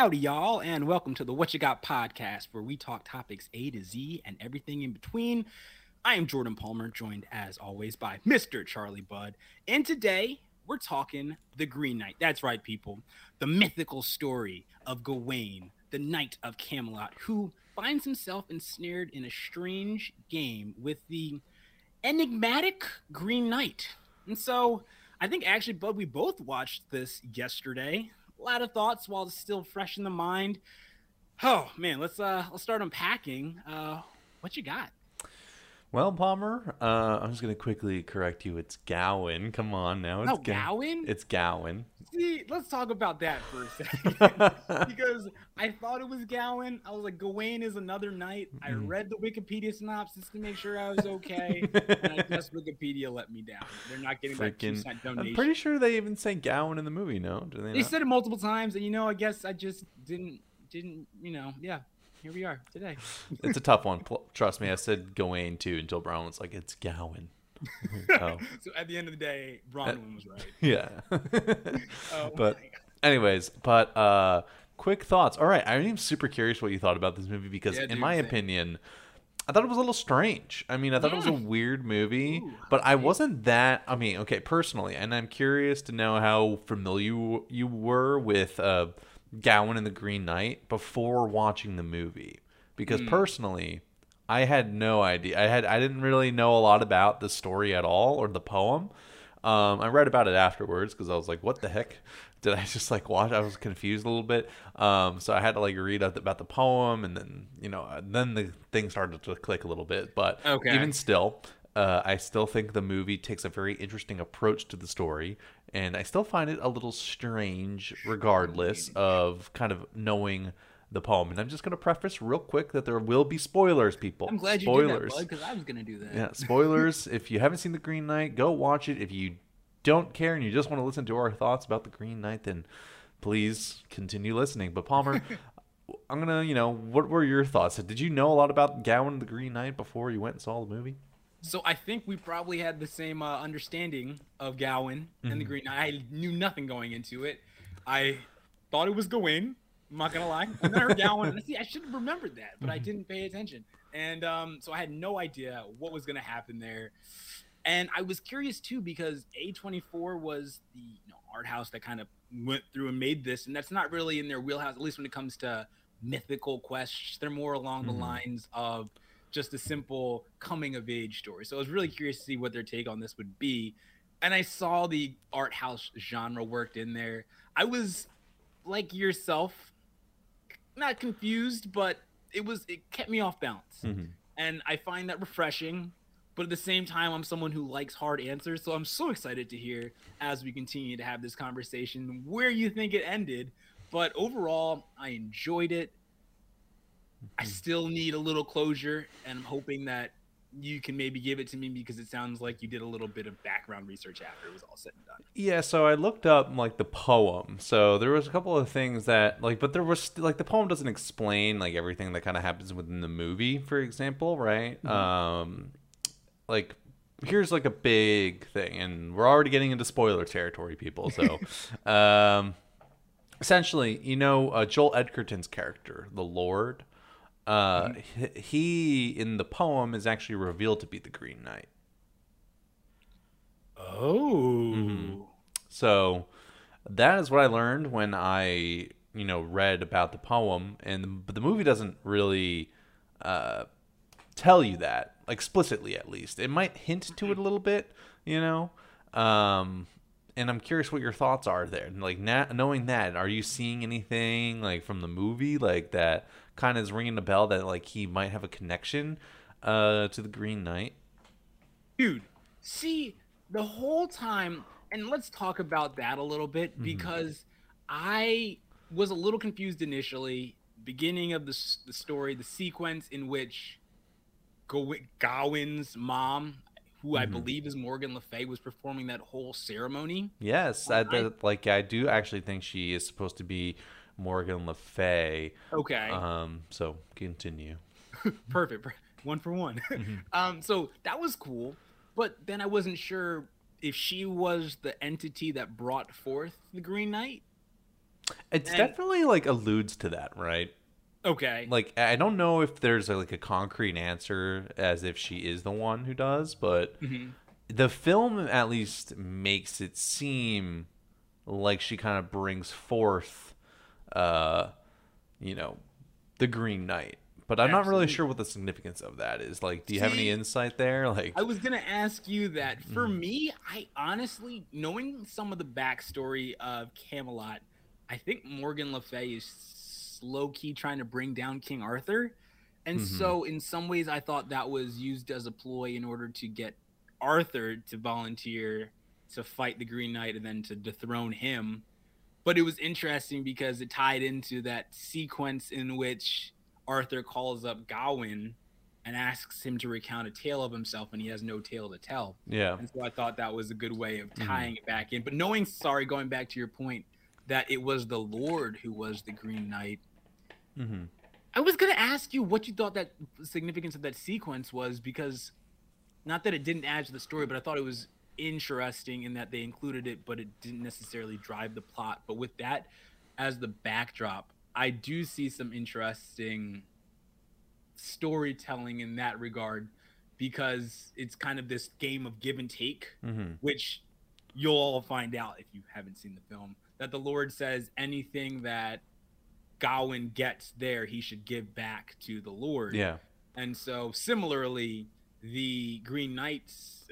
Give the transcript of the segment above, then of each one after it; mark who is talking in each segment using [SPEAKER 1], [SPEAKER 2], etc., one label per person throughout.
[SPEAKER 1] Howdy, y'all, and welcome to the What You Got podcast, where we talk topics A to Z and everything in between. I am Jordan Palmer, joined as always by Mr. Charlie Budd. And today we're talking The Green Knight. That's right, people. The mythical story of Gawain, the Knight of Camelot, who finds himself ensnared in a strange game with the enigmatic Green Knight. And so I think actually, Bud, we both watched this yesterday. A lot of thoughts while it's still fresh in the mind. Oh man, let's uh let's start unpacking. Uh what you got?
[SPEAKER 2] Well, Palmer, uh, I'm just gonna quickly correct you. It's Gowan. Come on now. It's
[SPEAKER 1] No, Gowan?
[SPEAKER 2] It's Gowan.
[SPEAKER 1] See, let's talk about that for a second. because I thought it was Gowan. I was like, Gawain is another knight. I
[SPEAKER 2] Mhm.
[SPEAKER 1] read the Wikipedia synopsis to make sure I was okay. and I guess Wikipedia let me down. They're not getting that two
[SPEAKER 2] Freaking.
[SPEAKER 1] cent
[SPEAKER 2] I'm pretty sure they even say Gowan in the movie. No, do they?
[SPEAKER 1] They
[SPEAKER 2] not?
[SPEAKER 1] said it multiple times, and you know, I guess I just didn't didn't you know, yeah. Here we are today.
[SPEAKER 2] it's a tough one. Trust me, I said Gawain too until Brown was like, "It's Gowan." oh,
[SPEAKER 1] So at the end of the day, Bronwyn was right.
[SPEAKER 2] yeah.
[SPEAKER 1] Oh,
[SPEAKER 2] but anyways, but uh, quick thoughts. All right, I'm super curious what you thought about this movie because,
[SPEAKER 1] Yeah,
[SPEAKER 2] in
[SPEAKER 1] dude,
[SPEAKER 2] my opinion, I thought it was a little strange. I mean, I thought it was a weird movie,
[SPEAKER 1] Ooh,
[SPEAKER 2] but I wasn't that. I mean, okay, personally, and I'm curious to know how familiar you- you were with uh, Gowan and the Green Knight before watching the movie, because
[SPEAKER 1] Hmm.
[SPEAKER 2] personally. I had no idea. I had I didn't really know a lot about the story at all or the poem. Um, I read about it afterwards because I was like, "What the heck?" Did I just like watch? I was confused a little bit. Um, so I had to like read up about the poem, and then you know, then the thing started to click a little bit. But
[SPEAKER 1] Okay.
[SPEAKER 2] even still, uh, I still think the movie takes a very interesting approach to the story, and I still find it a little strange, regardless of kind of knowing the poem. And I'm just going to preface real quick that there will be spoilers, people.
[SPEAKER 1] I'm glad you
[SPEAKER 2] spoilers.
[SPEAKER 1] did that, because I was gonna do that.
[SPEAKER 2] Yeah, spoilers. if you haven't seen The Green Knight, go watch it. If you don't care and you just want to listen to our thoughts about The Green Knight, then please continue listening. But Palmer, I'm gonna, you know, what were your thoughts? Did you know a lot about Gowan and The Green Knight before you went and saw the movie?
[SPEAKER 1] So I think we probably had the same uh, understanding of Gowan and
[SPEAKER 2] Mm-hmm.
[SPEAKER 1] the Green Knight. I knew nothing going into it. I thought it was Gawain. I'm not gonna lie. And then I heard Gowan. See, I should have remembered that, but I
[SPEAKER 2] Mm-hmm.
[SPEAKER 1] didn't pay attention. And um, so I had no idea what was gonna happen there. And I was curious too because A24 was the you know, art house that kind of went through and made this, and that's not really in their wheelhouse, at least when it comes to mythical quests. They're more along
[SPEAKER 2] Mhm.
[SPEAKER 1] the lines of just a simple coming of age story. So I was really curious to see what their take on this would be. And I saw the art house genre worked in there. I was like yourself, not confused, but it was it kept me off balance.
[SPEAKER 2] Mm-hmm.
[SPEAKER 1] And I find that refreshing. But at the same time, I'm someone who likes hard answers. So I'm so excited to hear as we continue to have this conversation where you think it ended. But overall, I enjoyed it. I still need a little closure, and I'm hoping that you can maybe give it to me because it sounds like you did a little bit of background research after it was all said and done.
[SPEAKER 2] Yeah, so I looked up like the poem. So there was a couple of things that like, but there was like the poem doesn't explain like everything that kind of happens within the movie, for example, right? Um, like here's like a big thing, and we're already getting into spoiler territory, people. So, um, essentially, you know, uh, Joel Edgerton's character, the Lord. Uh, he, he in the poem is actually revealed to be the Green Knight.
[SPEAKER 1] Oh.
[SPEAKER 2] So that is what I learned when I, you know, read about the poem, and but the movie doesn't really uh, tell you that explicitly. At least it might hint to it a little bit, you know. Um, and I'm curious what your thoughts are there. Like, na- knowing that, are you seeing anything like from the movie, like that kind of is ringing a bell that like he might have a connection uh, to the Green Knight?
[SPEAKER 1] Dude, see, the whole time, and let's talk about that a little bit because I was a little confused initially. Beginning of the, the story, the sequence in which Gawain's mom, who I
[SPEAKER 2] Mhm.
[SPEAKER 1] believe is Morgan Le Fay, was performing that whole ceremony.
[SPEAKER 2] Yes, I,
[SPEAKER 1] I-
[SPEAKER 2] like I do actually think she is supposed to be Morgan Le Fay.
[SPEAKER 1] Okay.
[SPEAKER 2] Um, so continue.
[SPEAKER 1] perfect one for one um so that was cool but then i wasn't sure if she was the entity that brought forth the green knight
[SPEAKER 2] It's
[SPEAKER 1] And-
[SPEAKER 2] definitely like alludes to that, right?
[SPEAKER 1] Okay.
[SPEAKER 2] Like I don't know if there's like a concrete answer as if she is the one who does, but
[SPEAKER 1] Mhm.
[SPEAKER 2] the film at least makes it seem like she kind of brings forth uh you know the green knight but i'm not really sure what the significance of that is like do you have any insight there like
[SPEAKER 1] I was gonna ask you that. For
[SPEAKER 2] Mm-hmm.
[SPEAKER 1] me, I honestly, knowing some of the backstory of Camelot, I think Morgan Le Fay is low key trying to bring down King Arthur, and
[SPEAKER 2] Mhm.
[SPEAKER 1] so in some ways, I thought that was used as a ploy in order to get Arthur to volunteer to fight the Green Knight and then to dethrone him. But it was interesting because it tied into that sequence in which Arthur calls up Gawain and asks him to recount a tale of himself, and he has no tale to tell.
[SPEAKER 2] yeah
[SPEAKER 1] And so I thought that was a good way of
[SPEAKER 2] Mhm.
[SPEAKER 1] tying it back in. But knowing, sorry, going back to your point, that it was the Lord who was the Green Knight.
[SPEAKER 2] hmm
[SPEAKER 1] I was gonna ask you what you thought that significance of that sequence was because, not that it didn't add to the story, but I thought it was interesting in that they included it, but it didn't necessarily drive the plot. But with that as the backdrop, I do see some interesting storytelling in that regard because it's kind of this game of give and take
[SPEAKER 2] hmm
[SPEAKER 1] which you'll all find out if you haven't seen the film that the lord says anything that gawain gets there he should give back to the lord.
[SPEAKER 2] Yeah.
[SPEAKER 1] And so similarly the green knights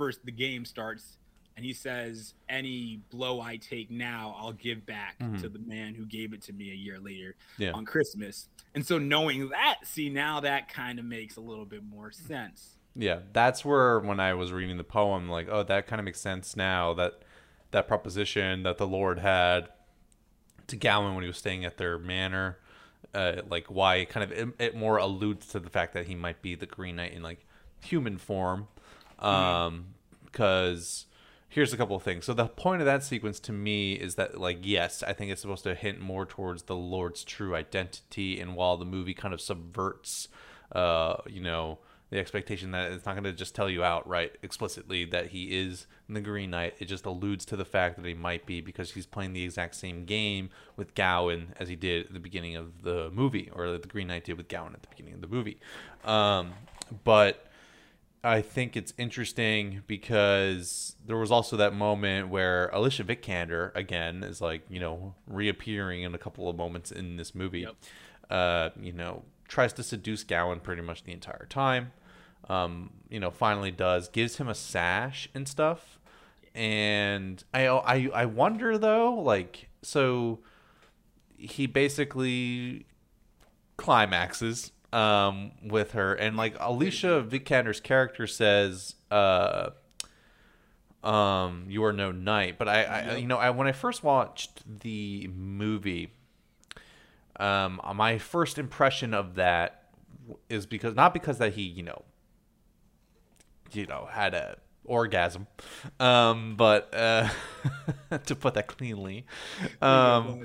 [SPEAKER 1] first the game starts and he says any blow i take now i'll give back
[SPEAKER 2] Mhm.
[SPEAKER 1] to the man who gave it to me a year later
[SPEAKER 2] yeah.
[SPEAKER 1] on christmas. And so knowing that see now that kind of makes a little bit more sense.
[SPEAKER 2] Yeah that's where when i was reading the poem like oh that kind of makes sense now that that proposition that the lord had to Gowan when he was staying at their manor uh, like why kind of it, it more alludes to the fact that he might be the green knight in like human form um because here's a couple of things so the point of that sequence to me is that like yes i think it's supposed to hint more towards the lord's true identity and while the movie kind of subverts uh you know the expectation that it's not going to just tell you outright explicitly that he is the Green Knight. It just alludes to the fact that he might be because he's playing the exact same game with Gowan as he did at the beginning of the movie, or the Green Knight did with Gowan at the beginning of the movie. Um, but I think it's interesting because there was also that moment where Alicia Vikander again is like you know reappearing in a couple of moments in this movie.
[SPEAKER 1] Yep.
[SPEAKER 2] Uh, you know, tries to seduce Gowan pretty much the entire time. Um, you know, finally does gives him a sash and stuff. And I I I wonder though, like so he basically climaxes um with her. And like Alicia Vikander's character says uh um you are no knight. But I, I you know I when I first watched the movie um my first impression of that is because not because that he you know you know had a orgasm um but uh to put that cleanly um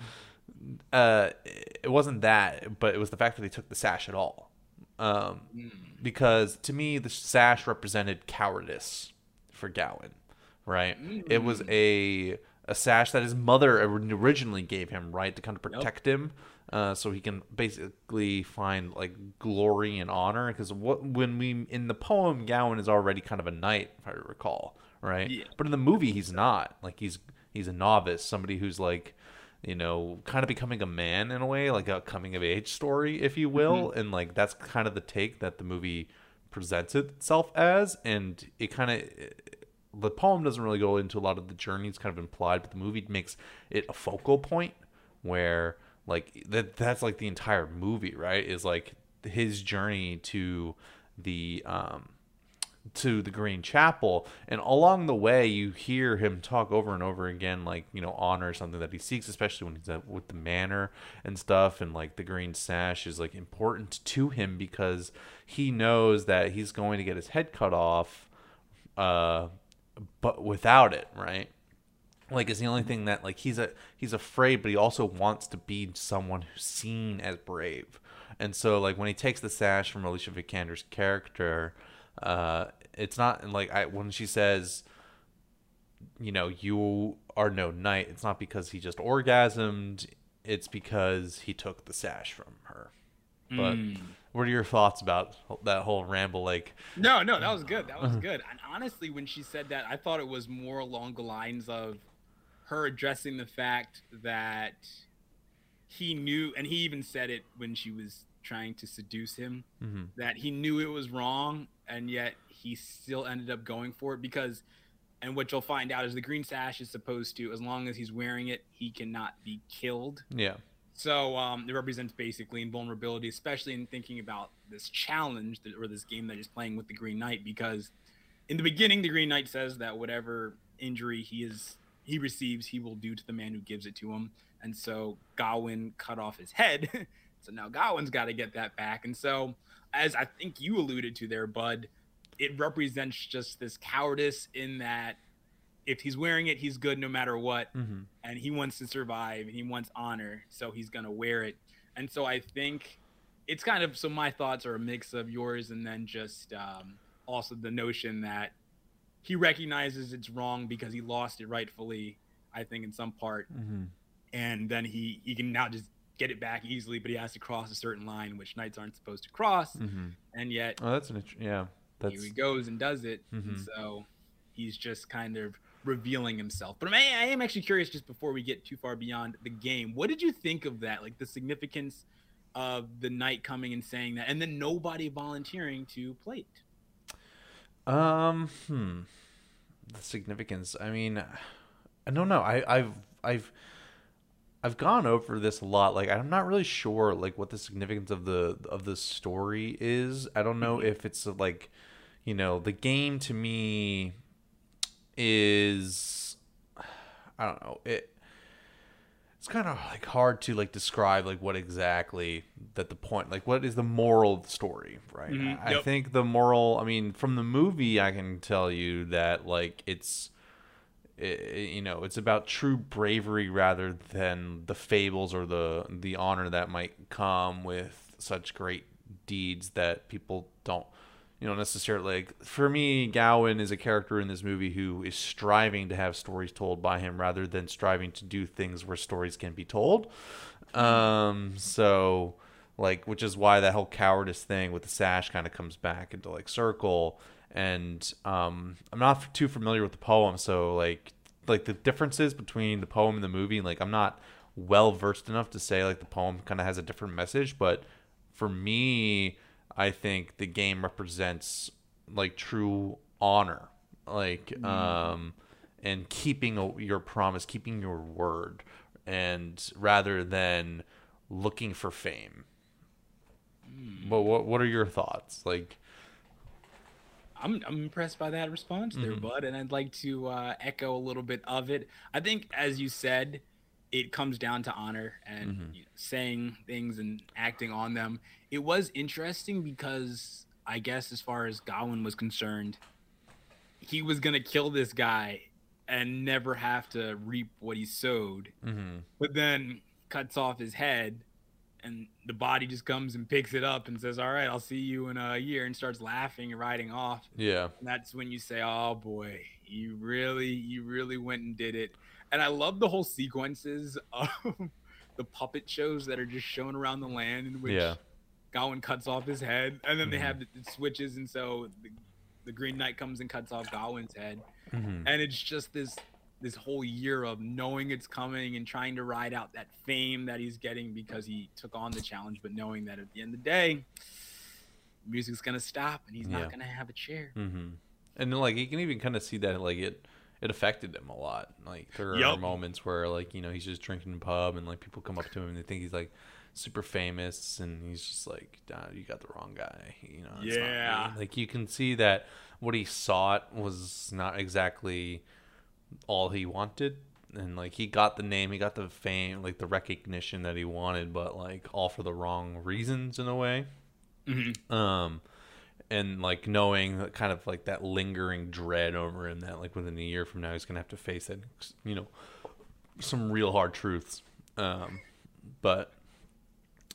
[SPEAKER 2] uh it wasn't that but it was the fact that they took the sash at all. Um because to me the sash represented cowardice for Gowan right? It was a a sash that his mother originally gave him right to kind of protect him uh, so he can basically find like glory and honor. Because what when we in the poem Gowan is already kind of a knight if I recall right?
[SPEAKER 1] Yeah.
[SPEAKER 2] but in the movie he's not. Like he's he's a novice somebody who's like you know kind of becoming a man in a way like a coming of age story if you will. And like that's kind of the take that the movie presents itself as. And it kind of the poem doesn't really go into a lot of the journeys kind of implied but the movie makes it a focal point where like that that's like the entire movie right? Is like his journey to the um to the green chapel and along the way you hear him talk over and over again like you know honor something that he seeks especially when he's at, with the manor and stuff and like the green sash is like important to him because he knows that he's going to get his head cut off uh but without it right? Like is the only thing that like he's a he's afraid but he also wants to be someone who's seen as brave. And so like when he takes the sash from alicia vikander's character uh it's not like i when she says you know, you are no knight. It's not because he just orgasmed. It's because he took the sash from her. But
[SPEAKER 1] Mm.
[SPEAKER 2] what are your thoughts about that whole ramble? Like,
[SPEAKER 1] No, no, that was good. That was good. And honestly, when she said that, I thought it was more along the lines of her addressing the fact that he knew, and he even said it when she was trying to seduce him,
[SPEAKER 2] mhm.
[SPEAKER 1] that he knew it was wrong, and yet he still ended up going for it because. And what you'll find out is the green sash is supposed to, as long as he's wearing it, he cannot be killed.
[SPEAKER 2] yeah,
[SPEAKER 1] So um, it represents basically invulnerability, especially in thinking about this challenge that, or this game that he's playing with the Green Knight. Because in the beginning, the Green Knight says that whatever injury he is he receives, he will do to the man who gives it to him. And so Gawain cut off his head. so now Gawain's got to get that back. And so, as I think you alluded to there, Bud, it represents just this cowardice in that if he's wearing it, he's good no matter what.
[SPEAKER 2] Hmm
[SPEAKER 1] and he wants to survive and he wants honor so he's going to wear it. And so i think it's kind of so my thoughts are a mix of yours and then just um, also the notion that he recognizes it's wrong because he lost it rightfully i think in some part.
[SPEAKER 2] Hmm
[SPEAKER 1] and then he he can now just get it back easily but he has to cross a certain line which knights aren't supposed to cross
[SPEAKER 2] hmm
[SPEAKER 1] and yet
[SPEAKER 2] Oh, that's an yeah. That's
[SPEAKER 1] here he goes and does it. And
[SPEAKER 2] Mhm.
[SPEAKER 1] so he's just kind of revealing himself. But I, I am actually curious, just before we get too far beyond the game, what did you think of that? Like the significance of the knight coming and saying that, and then nobody volunteering to play it.
[SPEAKER 2] Um, hmm. The significance. I mean, I don't know. I, I've, I've, I've gone over this a lot. Like, I'm not really sure like what the significance of the of the story is. I don't know if it's like, you know, the game to me is, I don't know it. It's kind of like hard to like describe like what exactly that the point like what is the moral of the story right
[SPEAKER 1] Mhm,
[SPEAKER 2] I, I
[SPEAKER 1] yep.
[SPEAKER 2] think the moral i mean from the movie i can tell you that like it's i you know it's about true bravery rather than the fables or the the honor that might come with such great deeds that people don't you know necessarily like for me gowan is a character in this movie who is striving to have stories told by him rather than striving to do things where stories can be told. Um so like which is why that whole cowardice thing with the sash kind of comes back into like circle and um i'm not too familiar with the poem so like like the differences between the poem and the movie like i'm not well versed enough to say like the poem kind of has a different message but for me i think the game represents like true honor. Like um and keeping your promise keeping your word and rather than looking for fame. But what what are your thoughts? Like
[SPEAKER 1] I'm, I'm impressed by that response there,
[SPEAKER 2] Mhm.
[SPEAKER 1] Bud, and I'd like to uh, echo a little bit of it. I think, as you said, it comes down to honor and
[SPEAKER 2] Mhm.
[SPEAKER 1] you know, saying things and acting on them. It was interesting because I guess, as far as Gawain was concerned, he was gonna kill this guy and never have to reap what he sowed.
[SPEAKER 2] mm-hmm.
[SPEAKER 1] But then cuts off his head, and the body just comes and picks it up and says, "All right, I'll see you in a year," and starts laughing and riding off.
[SPEAKER 2] yeah
[SPEAKER 1] And that's when you say, "Oh boy, you really, you really went and did it." And I love the whole sequences of the puppet shows that are just shown around the land in which
[SPEAKER 2] Yeah.
[SPEAKER 1] Gawain cuts off his head, and then they
[SPEAKER 2] Mhm.
[SPEAKER 1] have the, it switches, and so the, the Green Knight comes and cuts off Gawain's head,
[SPEAKER 2] mm-hmm.
[SPEAKER 1] and it's just this this whole year of knowing it's coming and trying to ride out that fame that he's getting because he took on the challenge, but knowing that at the end of the day, music's gonna stop and he's
[SPEAKER 2] Yeah.
[SPEAKER 1] not gonna have a chair.
[SPEAKER 2] Mm-hmm. And like you can even kind of see that like it it affected him a lot. Like there are
[SPEAKER 1] Yup.
[SPEAKER 2] moments where like you know he's just drinking in pub and like people come up to him and they think he's like super famous and he's just like nah, you got the wrong guy. You know. it's not me."
[SPEAKER 1] Yeah.
[SPEAKER 2] Like you can see that what he sought was not exactly all he wanted. And like he got the name, he got the fame, like the recognition that he wanted, but like all for the wrong reasons in a way
[SPEAKER 1] Mhm.
[SPEAKER 2] um and like knowing that kind of like that lingering dread over him that like within a year from now he's gonna have to face it you know some real hard truths um but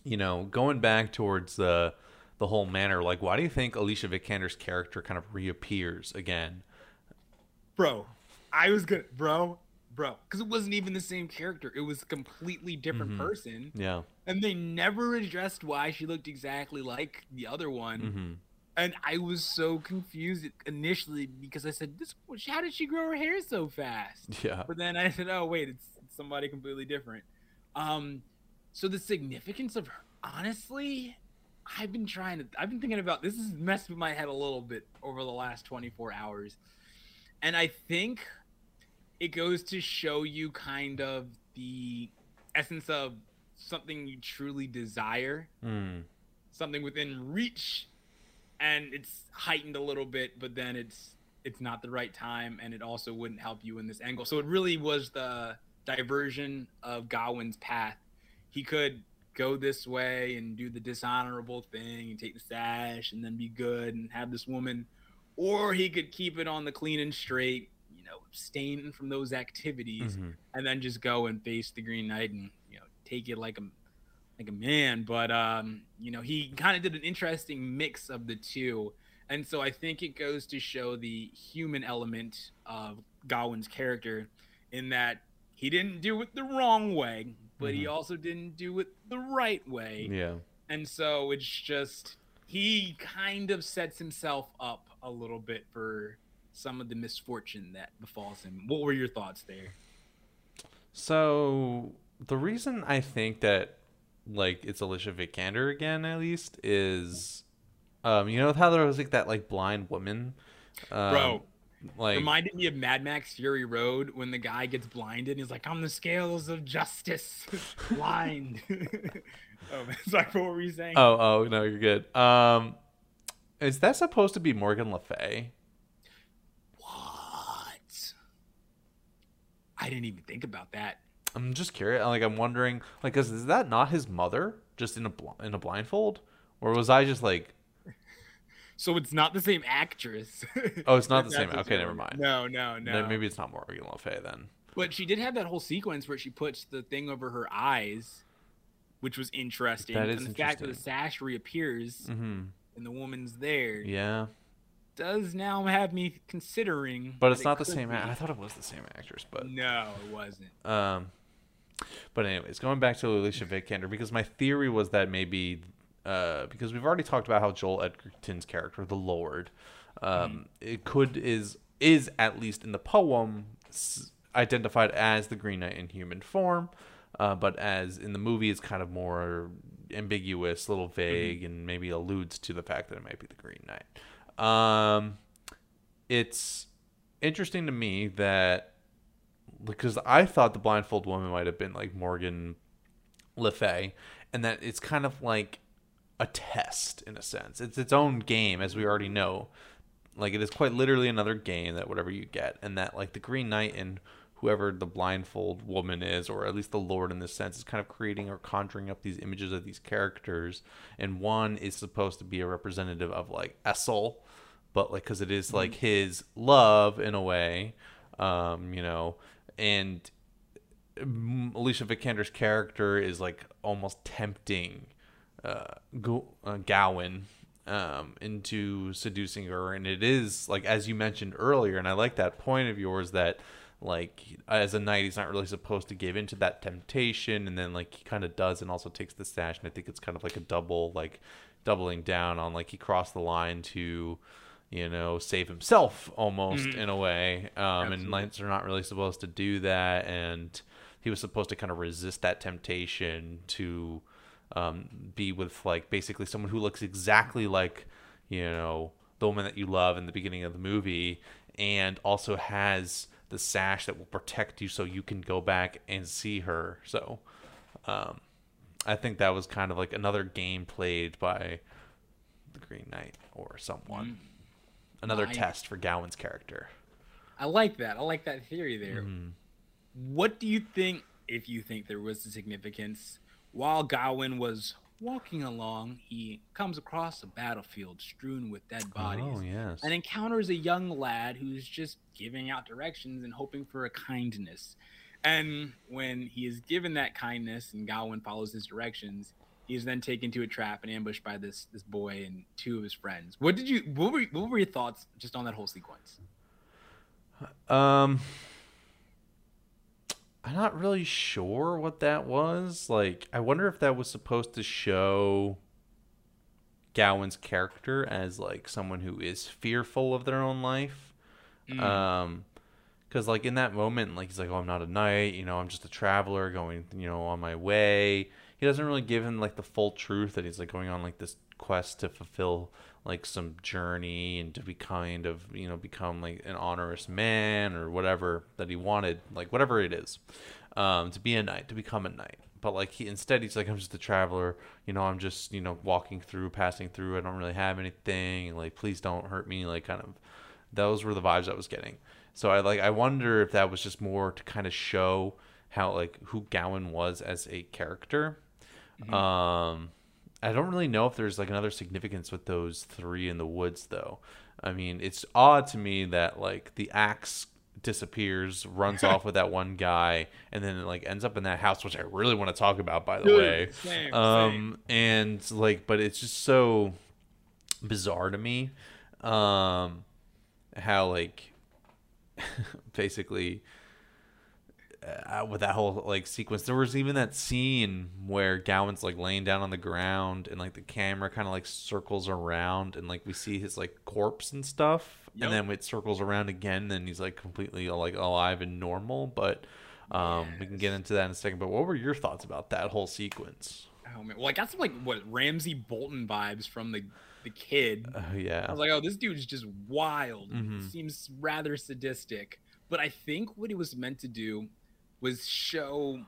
[SPEAKER 2] you know going back towards the the whole manner like why do you think alicia vikander's character kind of reappears again
[SPEAKER 1] Bro, I was good, bro, bro, because it wasn't even the same character. It was a completely different
[SPEAKER 2] Mhm.
[SPEAKER 1] person,
[SPEAKER 2] Yeah.
[SPEAKER 1] and they never addressed why she looked exactly like the other one.
[SPEAKER 2] hmm
[SPEAKER 1] And I was so confused initially because I said, "This, how did she grow her hair so fast?"
[SPEAKER 2] Yeah.
[SPEAKER 1] But then I said, "Oh wait, it's it's somebody completely different." Um, so the significance of her, honestly, I've been trying to. I've been thinking about this. Has messed with my head a little bit over the last 24 hours, and I think it goes to show you kind of the essence of something you truly desire,
[SPEAKER 2] Mm.
[SPEAKER 1] something within reach, and it's heightened a little bit, but then it's it's not the right time, and it also wouldn't help you in this angle. So it really was the diversion of Gawain's path. He could go this way and do the dishonorable thing and take the sash and then be good and have this woman, or he could keep it on the clean and straight, know, abstain from those activities
[SPEAKER 2] Mhm.
[SPEAKER 1] and then just go and face the Green Knight and you know take it like a like a man. But um, you know, he kind of did an interesting mix of the two, and so I think it goes to show the human element of Gawain's character, in that he didn't do it the wrong way, but he
[SPEAKER 2] Mhm.
[SPEAKER 1] also didn't do it the right way,
[SPEAKER 2] Yeah.
[SPEAKER 1] and so it's just he kind of sets himself up a little bit for some of the misfortune that befalls him. What were your thoughts there?
[SPEAKER 2] So the reason I think that like it's Alicia Vikander again, at least, is um, you know how there was like that like blind woman, um,
[SPEAKER 1] Bro,
[SPEAKER 2] like
[SPEAKER 1] reminded me of Mad Max Fury Road when the guy gets blinded. And he's like, "On the scales of justice, blind." oh, man. sorry, what were you saying?
[SPEAKER 2] oh oh no, you're good. Um, is that supposed to be Morgan Le Fay?
[SPEAKER 1] What? I didn't even think about that.
[SPEAKER 2] I'm just curious. Like I'm wondering, like, 'cause is that not his mother, just in a bl- in a blindfold, or was I just like,
[SPEAKER 1] So it's not the same actress.
[SPEAKER 2] Oh, it's not the same- okay, never mind.
[SPEAKER 1] No, no, no.
[SPEAKER 2] then maybe it's not Morgan Le Fay then?
[SPEAKER 1] But she did have that whole sequence where she puts the thing over her eyes, which was interesting.
[SPEAKER 2] That is
[SPEAKER 1] and the fact that the sash reappears
[SPEAKER 2] Mm-hmm.
[SPEAKER 1] and the woman's there
[SPEAKER 2] Yeah,
[SPEAKER 1] does now have me considering.
[SPEAKER 2] but it's
[SPEAKER 1] it
[SPEAKER 2] not the same.
[SPEAKER 1] be.
[SPEAKER 2] I thought it was the same actress, but
[SPEAKER 1] No, it wasn't.
[SPEAKER 2] Um, but anyways, going back to Alicia Vikander, because my theory was that maybe, uh, because we've already talked about how Joel Edgerton's character, the Lord, um, it could is is at least in the poem s- identified as the Green Knight in human form, uh, but as in the movie, it's kind of more ambiguous, a little vague, and maybe alludes to the fact that it might be the Green Knight. Um, it's interesting to me that because I thought the blindfold woman might have been like Morgan Le Fay, and that it's kind of like a test in a sense. It's its own game, as we already know. Like it is quite literally another game that whatever you get, and that like the Green Knight and whoever the blindfold woman is, or at least the Lord in this sense, is kind of creating or conjuring up these images of these characters, and one is supposed to be a representative of like Essel, but like because it is like his love in a way, um, you know, and Alicia Vikander's character is like almost tempting uh, Go- uh, Gowan um, into seducing her, and it is like as you mentioned earlier, and I like that point of yours that like as a knight he's not really supposed to give into that temptation, and then like he kind of does, and also takes the stash, and I think it's kind of like a double like doubling down on like he crossed the line to you know save himself almost
[SPEAKER 1] Mhm.
[SPEAKER 2] in a way. Um, and knights are not really supposed to do that. And he was supposed to kind of resist that temptation to um, be with like basically someone who looks exactly like you know the woman that you love in the beginning of the movie and also has the sash that will protect you so you can go back and see her. So um, i think that was kind of like another game played by the green knight or someone another
[SPEAKER 1] Nice.
[SPEAKER 2] test for gowan's character
[SPEAKER 1] I like that. I like that theory there.
[SPEAKER 2] Mhm.
[SPEAKER 1] What do you think, if you think there was a significance, while Gawain was walking along, he comes across a battlefield strewn with dead bodies
[SPEAKER 2] oh yes
[SPEAKER 1] and encounters a young lad who's just giving out directions and hoping for a kindness. And when he is given that kindness and Gawain follows his directions, he is then taken to a trap and ambushed by this this boy and two of his friends. What did you what were what were your thoughts just on that whole sequence?
[SPEAKER 2] Um, I'm not really sure what that was. Like, I wonder if that was supposed to show Gawain's character as like someone who is fearful of their own life.
[SPEAKER 1] Mm.
[SPEAKER 2] Um, because like in that moment, like he's like, "Oh, I'm not a knight. You know, I'm just a traveler going, you know, on my way." He doesn't really give him like the full truth that he's like going on like this quest to fulfill like some journey and to be kind of you know become like an honorous man or whatever that he wanted like whatever it is um to be a knight to become a knight. But like he instead he's like i'm just a traveler. You know i'm just you know walking through passing through. I don't really have anything. Like please don't hurt me. Like kind of those were the vibes i was getting. So i like i wonder if that was just more to kind of show how like who gowan was as a character um I don't really know if there's like another significance with those three in the woods though. I mean, it's odd to me that like the axe disappears, runs off with that one guy, and then it, like ends up in that house, which I really want to talk about by the
[SPEAKER 1] Dude,
[SPEAKER 2] way.
[SPEAKER 1] same,
[SPEAKER 2] Um and like but it's just so bizarre to me. Um how like basically uh, with that whole like sequence. There was even that scene where Gowan's like laying down on the ground and like the camera kind of like circles around and like we see his like corpse and stuff,
[SPEAKER 1] Yep.
[SPEAKER 2] and then it circles around again, and he's like completely like alive and normal. But um, we can get into that in a second. But what were your thoughts about that whole sequence?
[SPEAKER 1] Oh man, well, I got some like what Ramsay Bolton vibes from the the kid.
[SPEAKER 2] Uh,
[SPEAKER 1] I was like, oh, this dude's just wild.
[SPEAKER 2] Mhm.
[SPEAKER 1] Seems rather sadistic. But I think what he was meant to do was show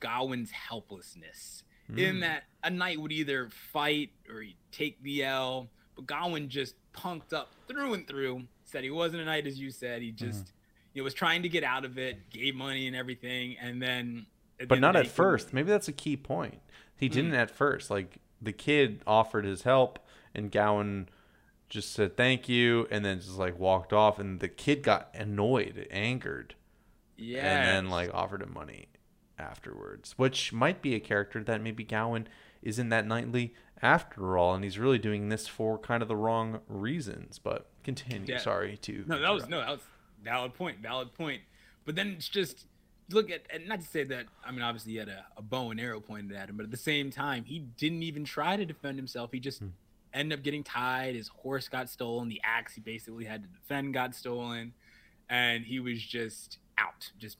[SPEAKER 1] Gawain's helplessness. In
[SPEAKER 2] Mm.
[SPEAKER 1] that a knight would either fight or he'd take the L, but Gawain just punked up through and through. Said he wasn't a knight, as you said. He just you know, was trying to get out of it, gave money and everything, and then. the
[SPEAKER 2] but not at first. Maybe that's a key point. He didn't at first. Like the kid offered his help, and Gowan just said thank you, and then just like walked off. And the kid got annoyed, angered,
[SPEAKER 1] Yeah.
[SPEAKER 2] and then like offered him money afterwards, which might be a character that maybe Gowan isn't that knightly after all, and he's really doing this for kind of the wrong reasons. But continue.
[SPEAKER 1] Yeah.
[SPEAKER 2] Sorry to
[SPEAKER 1] No, that was
[SPEAKER 2] interrupt.
[SPEAKER 1] no, that was valid point, valid point. But then it's just look at and not to say that I mean obviously he had a, a bow and arrow pointed at him, but at the same time he didn't even try to defend himself. He just
[SPEAKER 2] Hmm.
[SPEAKER 1] ended up getting tied. His horse got stolen. The axe he basically had to defend got stolen, and he was just out, just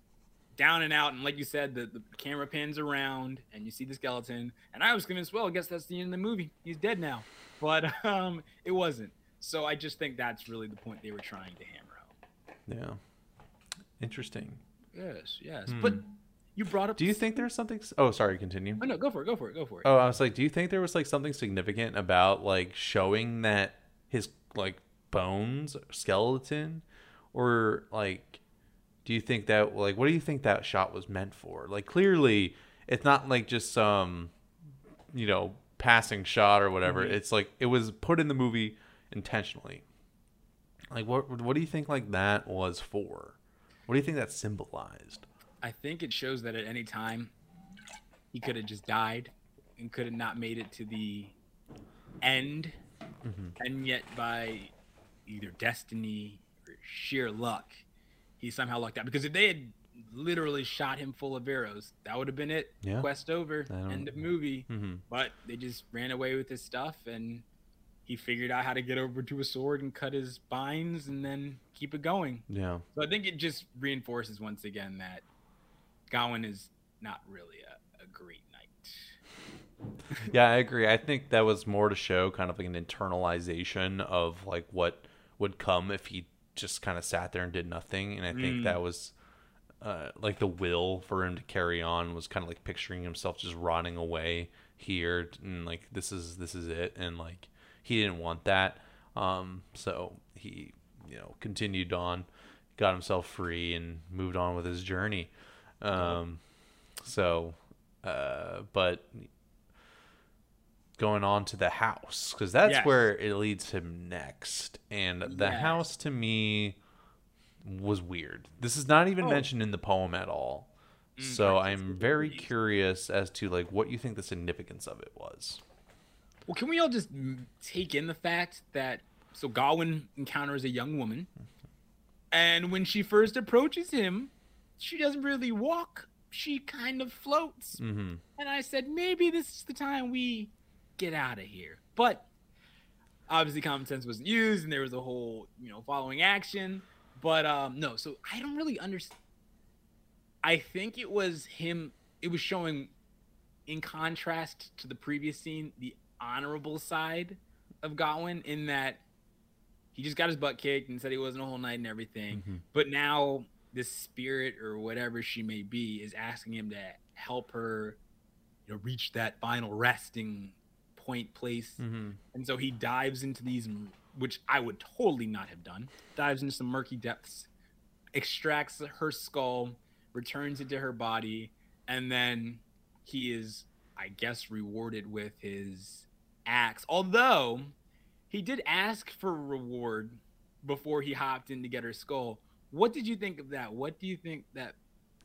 [SPEAKER 1] down and out. And like you said, the, the camera pans around and you see the skeleton. And I was convinced, well, I guess that's the end of the movie. He's dead now. But um, it wasn't. So I just think that's really the point they were trying to hammer home.
[SPEAKER 2] Yeah. Interesting.
[SPEAKER 1] Yes, yes.
[SPEAKER 2] Hmm.
[SPEAKER 1] But you brought up.
[SPEAKER 2] Do you think there's something? Oh, sorry. Continue.
[SPEAKER 1] Oh no, go for it. Go for it. Go for it.
[SPEAKER 2] Oh, I was like, do you think there was like something significant about like showing that his like bones, skeleton, or like, do you think that like what do you think that shot was meant for? Like, clearly, it's not like just some, you know, passing shot or whatever.
[SPEAKER 1] Mhm.
[SPEAKER 2] It's like it was put in the movie intentionally. Like, what what do you think like that was for? What do you think that symbolized?
[SPEAKER 1] I think it shows that at any time he could have just died and could have not made it to the end,
[SPEAKER 2] Mhm.
[SPEAKER 1] and yet by either destiny or sheer luck, he somehow lucked out. Because if they had literally shot him full of arrows, that would have been it.
[SPEAKER 2] Yeah.
[SPEAKER 1] Quest over.
[SPEAKER 2] I don't-
[SPEAKER 1] End of movie.
[SPEAKER 2] Mm-hmm.
[SPEAKER 1] But they just ran away with his stuff and he figured out how to get over to a sword and cut his binds and then keep it going.
[SPEAKER 2] Yeah.
[SPEAKER 1] So I think it just reinforces once again that Gawain is not really a, a great knight.
[SPEAKER 2] yeah, I agree. I think that was more to show kind of like an internalization of like what would come if he just kind of sat there and did nothing. And I think
[SPEAKER 1] Mm.
[SPEAKER 2] that was uh, like the will for him to carry on was kind of like picturing himself just rotting away here and like this is this is it and like he didn't want that. Um, so he you know continued on, got himself free and moved on with his journey. Um, so, uh, but going on to the house because that's
[SPEAKER 1] Yes.
[SPEAKER 2] where it leads him next, and the
[SPEAKER 1] Yes.
[SPEAKER 2] house to me was weird. This is not even
[SPEAKER 1] Oh.
[SPEAKER 2] mentioned in the poem at all.
[SPEAKER 1] Mm,
[SPEAKER 2] So I'm very curious as to like what you think the significance of it was.
[SPEAKER 1] Well, can we all just take in the fact that so Gawain encounters a young woman And when she first approaches him, she doesn't really walk. She kind of floats.
[SPEAKER 2] Mm-hmm.
[SPEAKER 1] And I said, maybe this is the time we get out of here. But obviously, common sense wasn't used, and there was a whole, you know, following action. But um, no, so I don't really understand. I think it was him. It was showing, in contrast to the previous scene, the honorable side of Gawain in that he just got his butt kicked and said he wasn't a whole knight and everything.
[SPEAKER 2] Mm-hmm.
[SPEAKER 1] But now this spirit or whatever she may be is asking him to help her, you know, reach that final resting point place.
[SPEAKER 2] Mm-hmm.
[SPEAKER 1] And so he dives into these, which I would totally not have done. Dives into some murky depths, extracts her skull, returns it to her body, and then he is, I guess, rewarded with his axe. Although he did ask for a reward before he hopped in to get her skull. What did you think of that? What do you think that?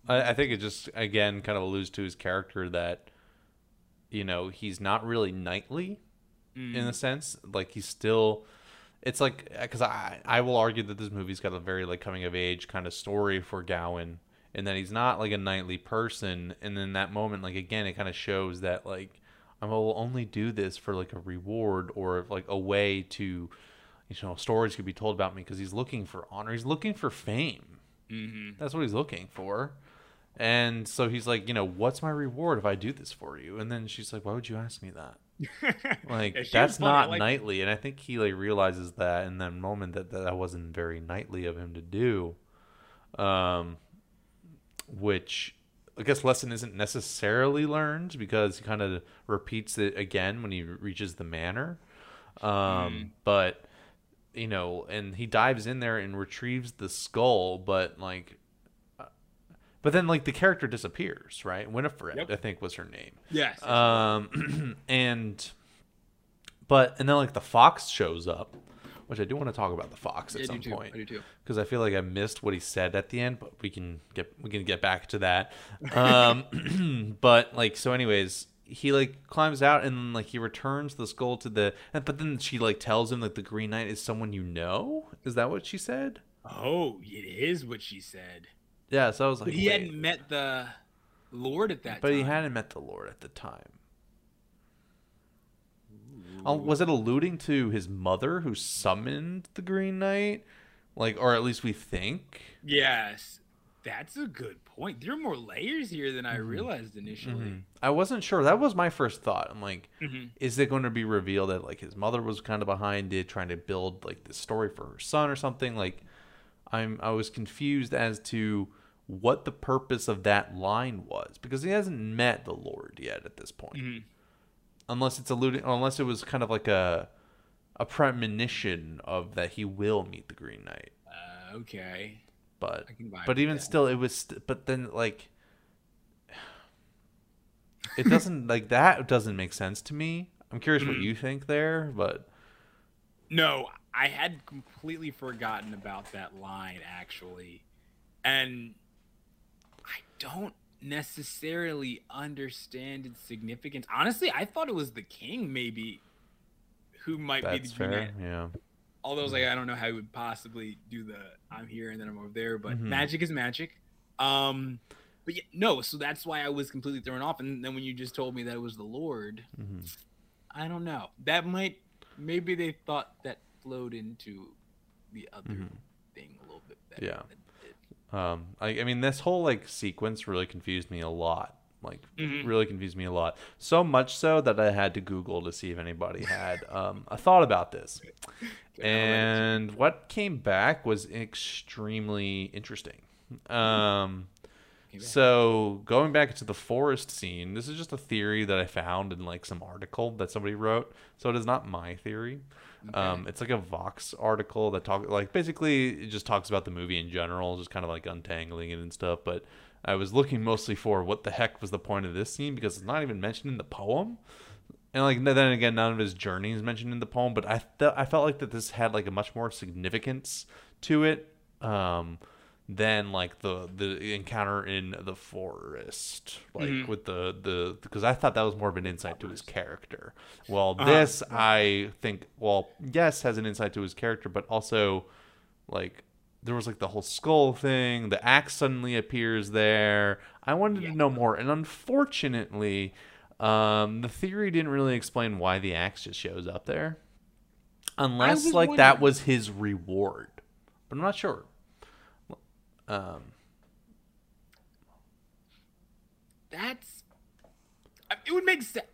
[SPEAKER 2] I, I think it just again kind of alludes to his character that you know he's not really knightly
[SPEAKER 1] Mm,
[SPEAKER 2] in a sense. Like he's still. It's like because I I will argue that this movie's got a very like coming of age kind of story for Gowan, and that he's not like a knightly person. And then that moment, like again, it kind of shows that like I will only do this for like a reward or like a way to, you know, stories could be told about me because he's looking for honor. He's looking for fame.
[SPEAKER 1] mhm.
[SPEAKER 2] That's what he's looking for. And so he's like, you know, what's my reward if I do this for you? And then she's like, why would you ask me that? Like
[SPEAKER 1] Yeah,
[SPEAKER 2] that's not
[SPEAKER 1] liked-
[SPEAKER 2] knightly. And I think he like realizes that in that moment that that wasn't very knightly of him to do. Um, which I guess lesson isn't necessarily learned because he kind of repeats it again when he reaches the manor. Um,
[SPEAKER 1] Mm.
[SPEAKER 2] but you know, and he dives in there and retrieves the skull, but like, but then like the character disappears, right? Winifred,
[SPEAKER 1] Yep.
[SPEAKER 2] I think was her name.
[SPEAKER 1] Yes.
[SPEAKER 2] Um, and but and then like the fox shows up, which I do want to talk about the fox at
[SPEAKER 1] do
[SPEAKER 2] some
[SPEAKER 1] too.
[SPEAKER 2] point
[SPEAKER 1] I do too.
[SPEAKER 2] because I feel like I missed what he said at the end, but we can get we can get back to that. Um, but like so, anyways, he like climbs out and like he returns the skull to the. But then she like tells him like the Green Knight is someone you know. Is that what she said?
[SPEAKER 1] Oh, it is what she said.
[SPEAKER 2] Yeah. So I was like,
[SPEAKER 1] But he
[SPEAKER 2] wait.
[SPEAKER 1] hadn't met the Lord at that
[SPEAKER 2] But
[SPEAKER 1] time.
[SPEAKER 2] he hadn't met the Lord at the time. Oh, was it alluding to his mother who summoned the Green Knight? Like, or at least we think.
[SPEAKER 1] Yes. That's a good point. There are more layers here than
[SPEAKER 2] Mm-hmm.
[SPEAKER 1] I realized initially.
[SPEAKER 2] I wasn't sure. That was my first thought. I'm like,
[SPEAKER 1] Mhm.
[SPEAKER 2] is it going to be revealed that like his mother was kind of behind it, trying to build like this story for her son or something? Like, I'm I was confused as to what the purpose of that line was because he hasn't met the Lord yet at this point,
[SPEAKER 1] Mhm.
[SPEAKER 2] unless it's alluding, unless it was kind of like a a premonition of that he will meet the Green Knight.
[SPEAKER 1] Uh, okay.
[SPEAKER 2] But
[SPEAKER 1] I can vibe
[SPEAKER 2] but even
[SPEAKER 1] that.
[SPEAKER 2] still, it was. St- but then like. It doesn't like that doesn't make sense to me. I'm curious what
[SPEAKER 1] Mhm.
[SPEAKER 2] you think there, but
[SPEAKER 1] No, I had completely forgotten about that line actually. And don't necessarily understand its significance. Honestly, I thought it was the king maybe who might be
[SPEAKER 2] that's
[SPEAKER 1] the Green
[SPEAKER 2] fair. Yeah.
[SPEAKER 1] Although I was like, I don't know how he would possibly do the I'm here and then I'm over there, but
[SPEAKER 2] Mhm.
[SPEAKER 1] magic is magic. Um but yeah, no, so that's why I was completely thrown off. And then when you just told me that it was the Lord,
[SPEAKER 2] hmm
[SPEAKER 1] I don't know. That might maybe they thought that flowed into the other
[SPEAKER 2] Mhm.
[SPEAKER 1] thing a little bit better.
[SPEAKER 2] Yeah.
[SPEAKER 1] Than it did.
[SPEAKER 2] Um, I, I mean, this whole like sequence really confused me a lot. Like,
[SPEAKER 1] Mhm.
[SPEAKER 2] really confused me a lot. So much so that I had to Google to see if anybody had um, a thought about this. And what came back was extremely interesting. Um, So going back to the forest scene, this is just a theory that I found in like some article that somebody wrote. So it is not my theory. Um, it's like a Vox article that talk like basically it just talks about the movie in general, just kind of like untangling it and stuff. But I was looking mostly for what the heck was the point of this scene because it's not even mentioned in the poem. And like then again, none of his journey is mentioned in the poem. But I th- I felt like that this had like a much more significance to it. Um, than like the the encounter in the forest like
[SPEAKER 1] Mhm.
[SPEAKER 2] with the the because i thought that was more of an insight to his character well
[SPEAKER 1] Uh-huh.
[SPEAKER 2] this i think well yes has an insight to his character but also like there was like the whole skull thing. The axe suddenly appears there. I wanted
[SPEAKER 1] Yeah.
[SPEAKER 2] to know more, and unfortunately, um, the theory didn't really explain why the axe just shows up there, unless like that was his reward. But I'm not sure. Um,
[SPEAKER 1] That's. I- It would make sense.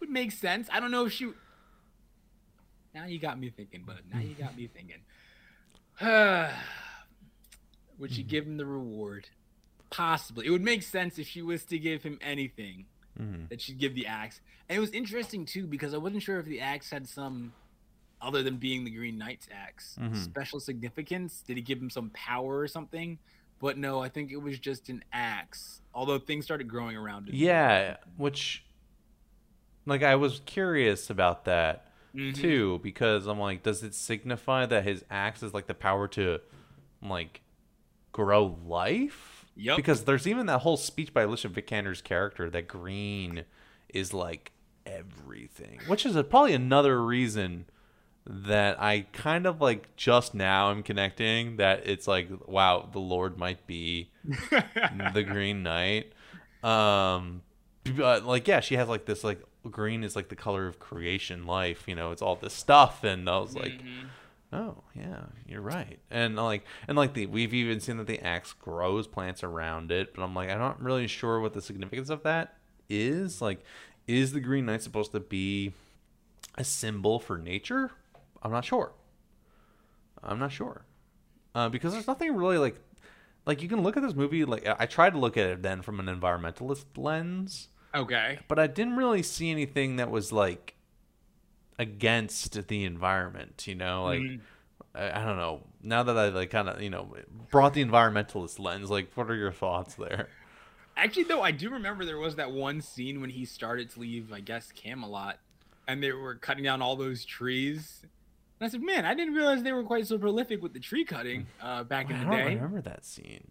[SPEAKER 1] Would make sense. I don't know if she. Now you got me thinking, bud. Now you got me thinking. would she give him the reward? Possibly. It would make sense if she was to give him anything
[SPEAKER 2] mhm.
[SPEAKER 1] that she'd give the axe. And it was interesting too because I wasn't sure if the axe had some, other than being the Green Knight's axe,
[SPEAKER 2] Mhm.
[SPEAKER 1] special significance. Did he give him some power or something? But no, I think it was just an axe. Although things started growing around it.
[SPEAKER 2] Yeah, which like I was curious about that
[SPEAKER 1] Mhm.
[SPEAKER 2] too because I'm like, does it signify that his axe is like the power to like grow life?
[SPEAKER 1] Yep.
[SPEAKER 2] Because there's even that whole speech by Alicia Vikander's character that green is like everything, which is a, probably another reason that I kind of like just now I'm connecting that it's like, wow, the Lord might be the Green Knight. Um, but like, yeah, she has like this like green is like the color of creation, life. You know, it's all this stuff, and I was like,
[SPEAKER 1] Mhm.
[SPEAKER 2] oh yeah, you're right. And like, and like the we've even seen that the axe grows plants around it, but I'm like, I'm not really sure what the significance of that is. Like, is the Green Knight supposed to be a symbol for nature? I'm not sure. I'm not sure. Uh, because there's nothing really like like you can look at this movie like I tried to look at it then from an environmentalist lens,
[SPEAKER 1] Okay.
[SPEAKER 2] but I didn't really see anything that was like against the environment, you know, like
[SPEAKER 1] Mhm.
[SPEAKER 2] I, I don't know. Now that I like kind of, you know, brought the environmentalist lens, like what are your thoughts there?
[SPEAKER 1] Actually, though, I do remember there was that one scene when he started to leave, I guess, Camelot, and they were cutting down all those trees. And I said, man, I didn't realize they were quite so prolific with the tree cutting uh, back in the day.
[SPEAKER 2] I remember that scene.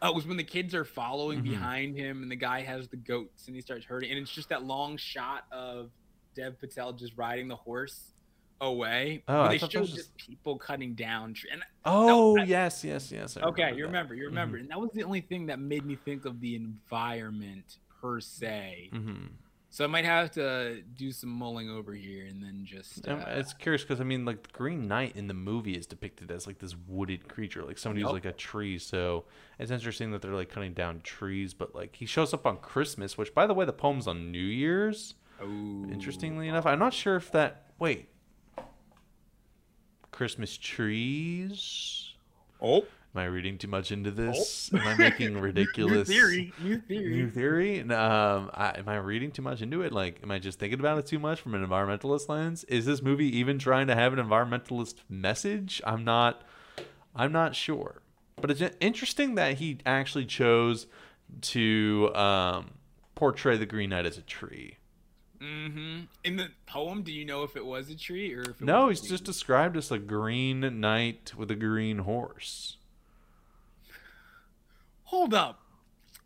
[SPEAKER 1] Oh, it was when the kids are following
[SPEAKER 2] Mhm.
[SPEAKER 1] behind him, and the guy has the goats, and he starts herding. and it's just that long shot of Dev Patel just riding the horse away.
[SPEAKER 2] Oh,
[SPEAKER 1] they
[SPEAKER 2] that
[SPEAKER 1] show just people cutting down. Tre- and
[SPEAKER 2] Oh
[SPEAKER 1] I-
[SPEAKER 2] yes, yes, yes. I
[SPEAKER 1] okay,
[SPEAKER 2] remember
[SPEAKER 1] you
[SPEAKER 2] that.
[SPEAKER 1] remember, you remember,
[SPEAKER 2] Mhm.
[SPEAKER 1] and that was the only thing that made me think of the environment per se.
[SPEAKER 2] Mhm.
[SPEAKER 1] So I might have to do some mulling over here, and then just. Uh,
[SPEAKER 2] it's curious because I mean, like the Green Knight in the movie is depicted as like this wooded creature, like somebody who's like a tree. So it's interesting that they're like cutting down trees, but like he shows up on Christmas, which by the way, the poem's on New Year's.
[SPEAKER 1] oh,
[SPEAKER 2] Interestingly enough, I'm not sure if that. Wait, Christmas trees.
[SPEAKER 1] Oh,
[SPEAKER 2] Am I reading too much into this? Am I making ridiculous
[SPEAKER 1] New theory. New theory.
[SPEAKER 2] New theory? Um, I, am I reading too much into it? Like, am I just thinking about it too much from an environmentalist lens? Is this movie even trying to have an environmentalist message? I'm not. I'm not sure. But it's interesting that he actually chose to um, portray the Green Knight as a tree.
[SPEAKER 1] Mm-hmm. In the poem, do you know if it was a tree or if it
[SPEAKER 2] No, he's just described as a green knight with a green horse.
[SPEAKER 1] Hold up.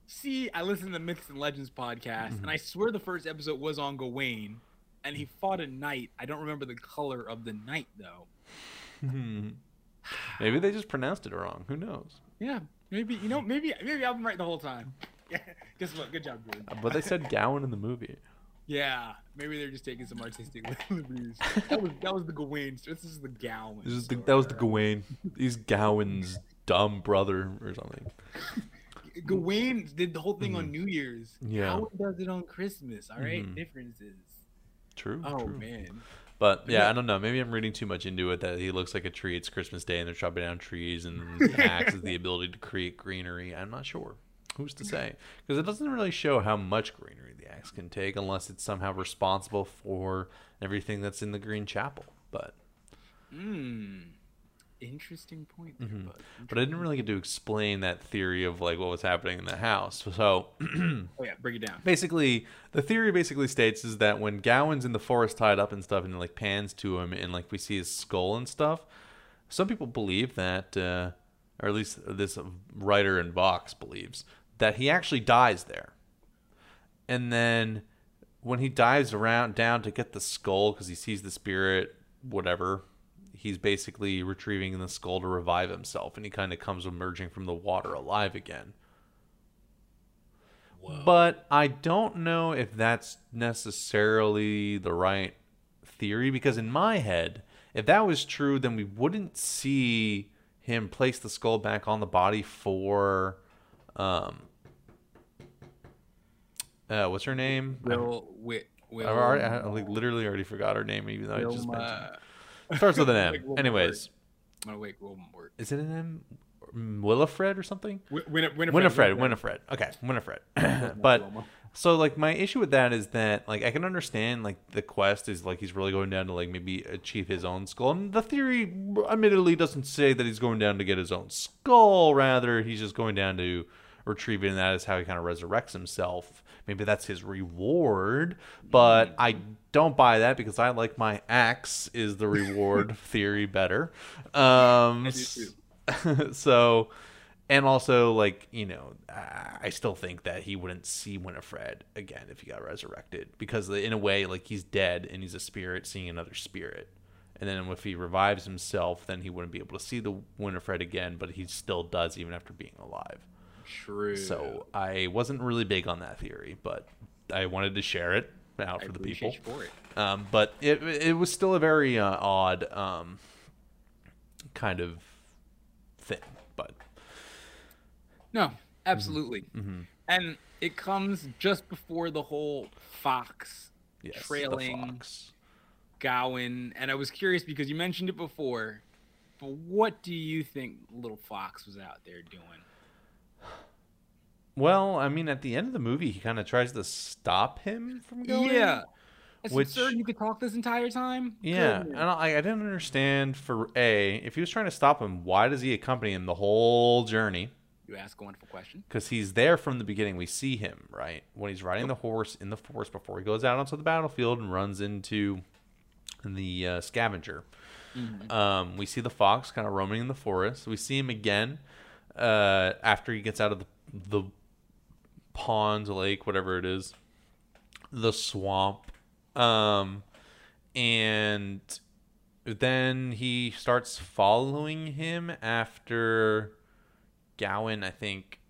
[SPEAKER 1] See, I listened to the Myths and Legends podcast,
[SPEAKER 2] Mm-hmm.
[SPEAKER 1] and I swear the first episode was on Gawain, and he fought a knight. I don't remember the color of the knight though.
[SPEAKER 2] Maybe they just pronounced it wrong. Who knows?
[SPEAKER 1] Yeah, maybe you know, maybe maybe I've been right the whole time. Yeah, guess what? Good job, Jordan.
[SPEAKER 2] But they said Gowan in the movie.
[SPEAKER 1] Yeah, maybe they're just taking some artistic liberties. That was that was the Gawain. This is the Gowan.
[SPEAKER 2] This is the, that was the Gawain. He's Gowan's dumb brother or something.
[SPEAKER 1] Gawain did the whole thing on New Year's.
[SPEAKER 2] Mm-hmm. Yeah.
[SPEAKER 1] How does it on Christmas. All right?
[SPEAKER 2] Mhm.
[SPEAKER 1] differences.
[SPEAKER 2] True.
[SPEAKER 1] Oh
[SPEAKER 2] true.
[SPEAKER 1] man.
[SPEAKER 2] But yeah,
[SPEAKER 1] Yeah.
[SPEAKER 2] I don't know. Maybe I'm reading too much into it that he looks like a tree. It's Christmas Day and they're chopping down trees and the axe is the ability to create greenery. I'm not sure. Who's to say? Because it doesn't really show how much greenery the axe can take unless it's somehow responsible for everything that's in the Green Chapel. But
[SPEAKER 1] Hmm. Interesting point there,
[SPEAKER 2] Mhm.
[SPEAKER 1] bud.
[SPEAKER 2] but I didn't really get to explain that theory of like what was happening in the house. So
[SPEAKER 1] Oh yeah, break it down.
[SPEAKER 2] basically the theory basically states is that when Gowan's in the forest tied up and stuff and like pans to him and like we see his skull and stuff, some people believe that uh, or at least this writer in Vox believes that he actually dies there. And then when he dives around down to get the skull because he sees the spirit, whatever, he's basically retrieving the skull to revive himself, and he kind of comes emerging from the water alive again.
[SPEAKER 1] Whoa.
[SPEAKER 2] But I don't know if that's necessarily the right theory because in my head, if that was true, then we wouldn't see him place the skull back on the body for um uh what's her name?
[SPEAKER 1] Will Wit Will
[SPEAKER 2] I, already, I like literally already forgot her name even though I just mentioned. Starts with an M. Anyways,
[SPEAKER 1] I'm gonna. Wilmort.
[SPEAKER 2] is it an M? Willifred or something?
[SPEAKER 1] Win- Winifred.
[SPEAKER 2] Winifred, Winifred. Okay, Winifred. but so like my issue with that is that like I can understand like the quest is like he's really going down to like maybe achieve his own skull. And the theory admittedly doesn't say that he's going down to get his own skull, rather he's just going down to retrieve it and that is how he kind of resurrects himself. Maybe that's his reward, but I don't buy that because I like my axe is the reward theory better. Um
[SPEAKER 1] I do too.
[SPEAKER 2] so and also like you know i I still think that he wouldn't see winifred again if he got resurrected because in a way like he's dead and he's a spirit seeing another spirit and then if he revives himself then he wouldn't be able to see the winifred again but he still does even after being alive
[SPEAKER 1] True.
[SPEAKER 2] so i wasn't really big on that theory but i wanted to share it out
[SPEAKER 1] I
[SPEAKER 2] for the people
[SPEAKER 1] for it.
[SPEAKER 2] um, but it it was still a very uh, odd um, kind of thing. But
[SPEAKER 1] No, absolutely.
[SPEAKER 2] Mm-hmm.
[SPEAKER 1] And it comes just before the whole Fox
[SPEAKER 2] yes,
[SPEAKER 1] trailing
[SPEAKER 2] fox.
[SPEAKER 1] Gowan. And I was curious because you mentioned it before. But what do you think Little Fox was out there doing?
[SPEAKER 2] Well, I mean, at the end of the movie, he kind of tries to stop him from going.
[SPEAKER 1] Yeah. It's
[SPEAKER 2] Which-
[SPEAKER 1] absurd you could talk this entire time.
[SPEAKER 2] Yeah, and I, I didn't understand for a if he was trying to stop him, why does he accompany him the whole journey?
[SPEAKER 1] You ask a wonderful question.
[SPEAKER 2] Because he's there from the beginning. We see him right when he's riding the horse in the forest before he goes out onto the battlefield and runs into the uh, scavenger. Um, we see the fox kind of roaming in the forest. We see him again uh, after he gets out of the, the pond, lake, whatever it is, the swamp. Um, and then he starts following him after Gowan, I think,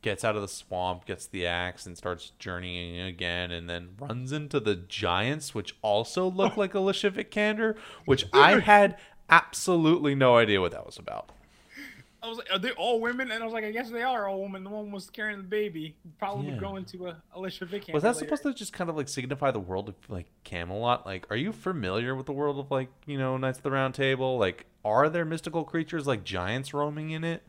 [SPEAKER 2] gets out of the swamp, gets the axe, and starts journeying again, and then runs into the giants, which also look like Alicia Vikander, which I had absolutely no idea what that was about.
[SPEAKER 1] I was like, are they all women? And I was like, I guess they are all women. The one was carrying the baby. Probably
[SPEAKER 2] Yeah.
[SPEAKER 1] would go into a Alicia Vikander
[SPEAKER 2] Was that
[SPEAKER 1] later.
[SPEAKER 2] supposed to just kind of like signify the world of like Camelot? Like, are you familiar with the world of like you know Knights of the Round Table? Like, are there mystical creatures like giants roaming in it?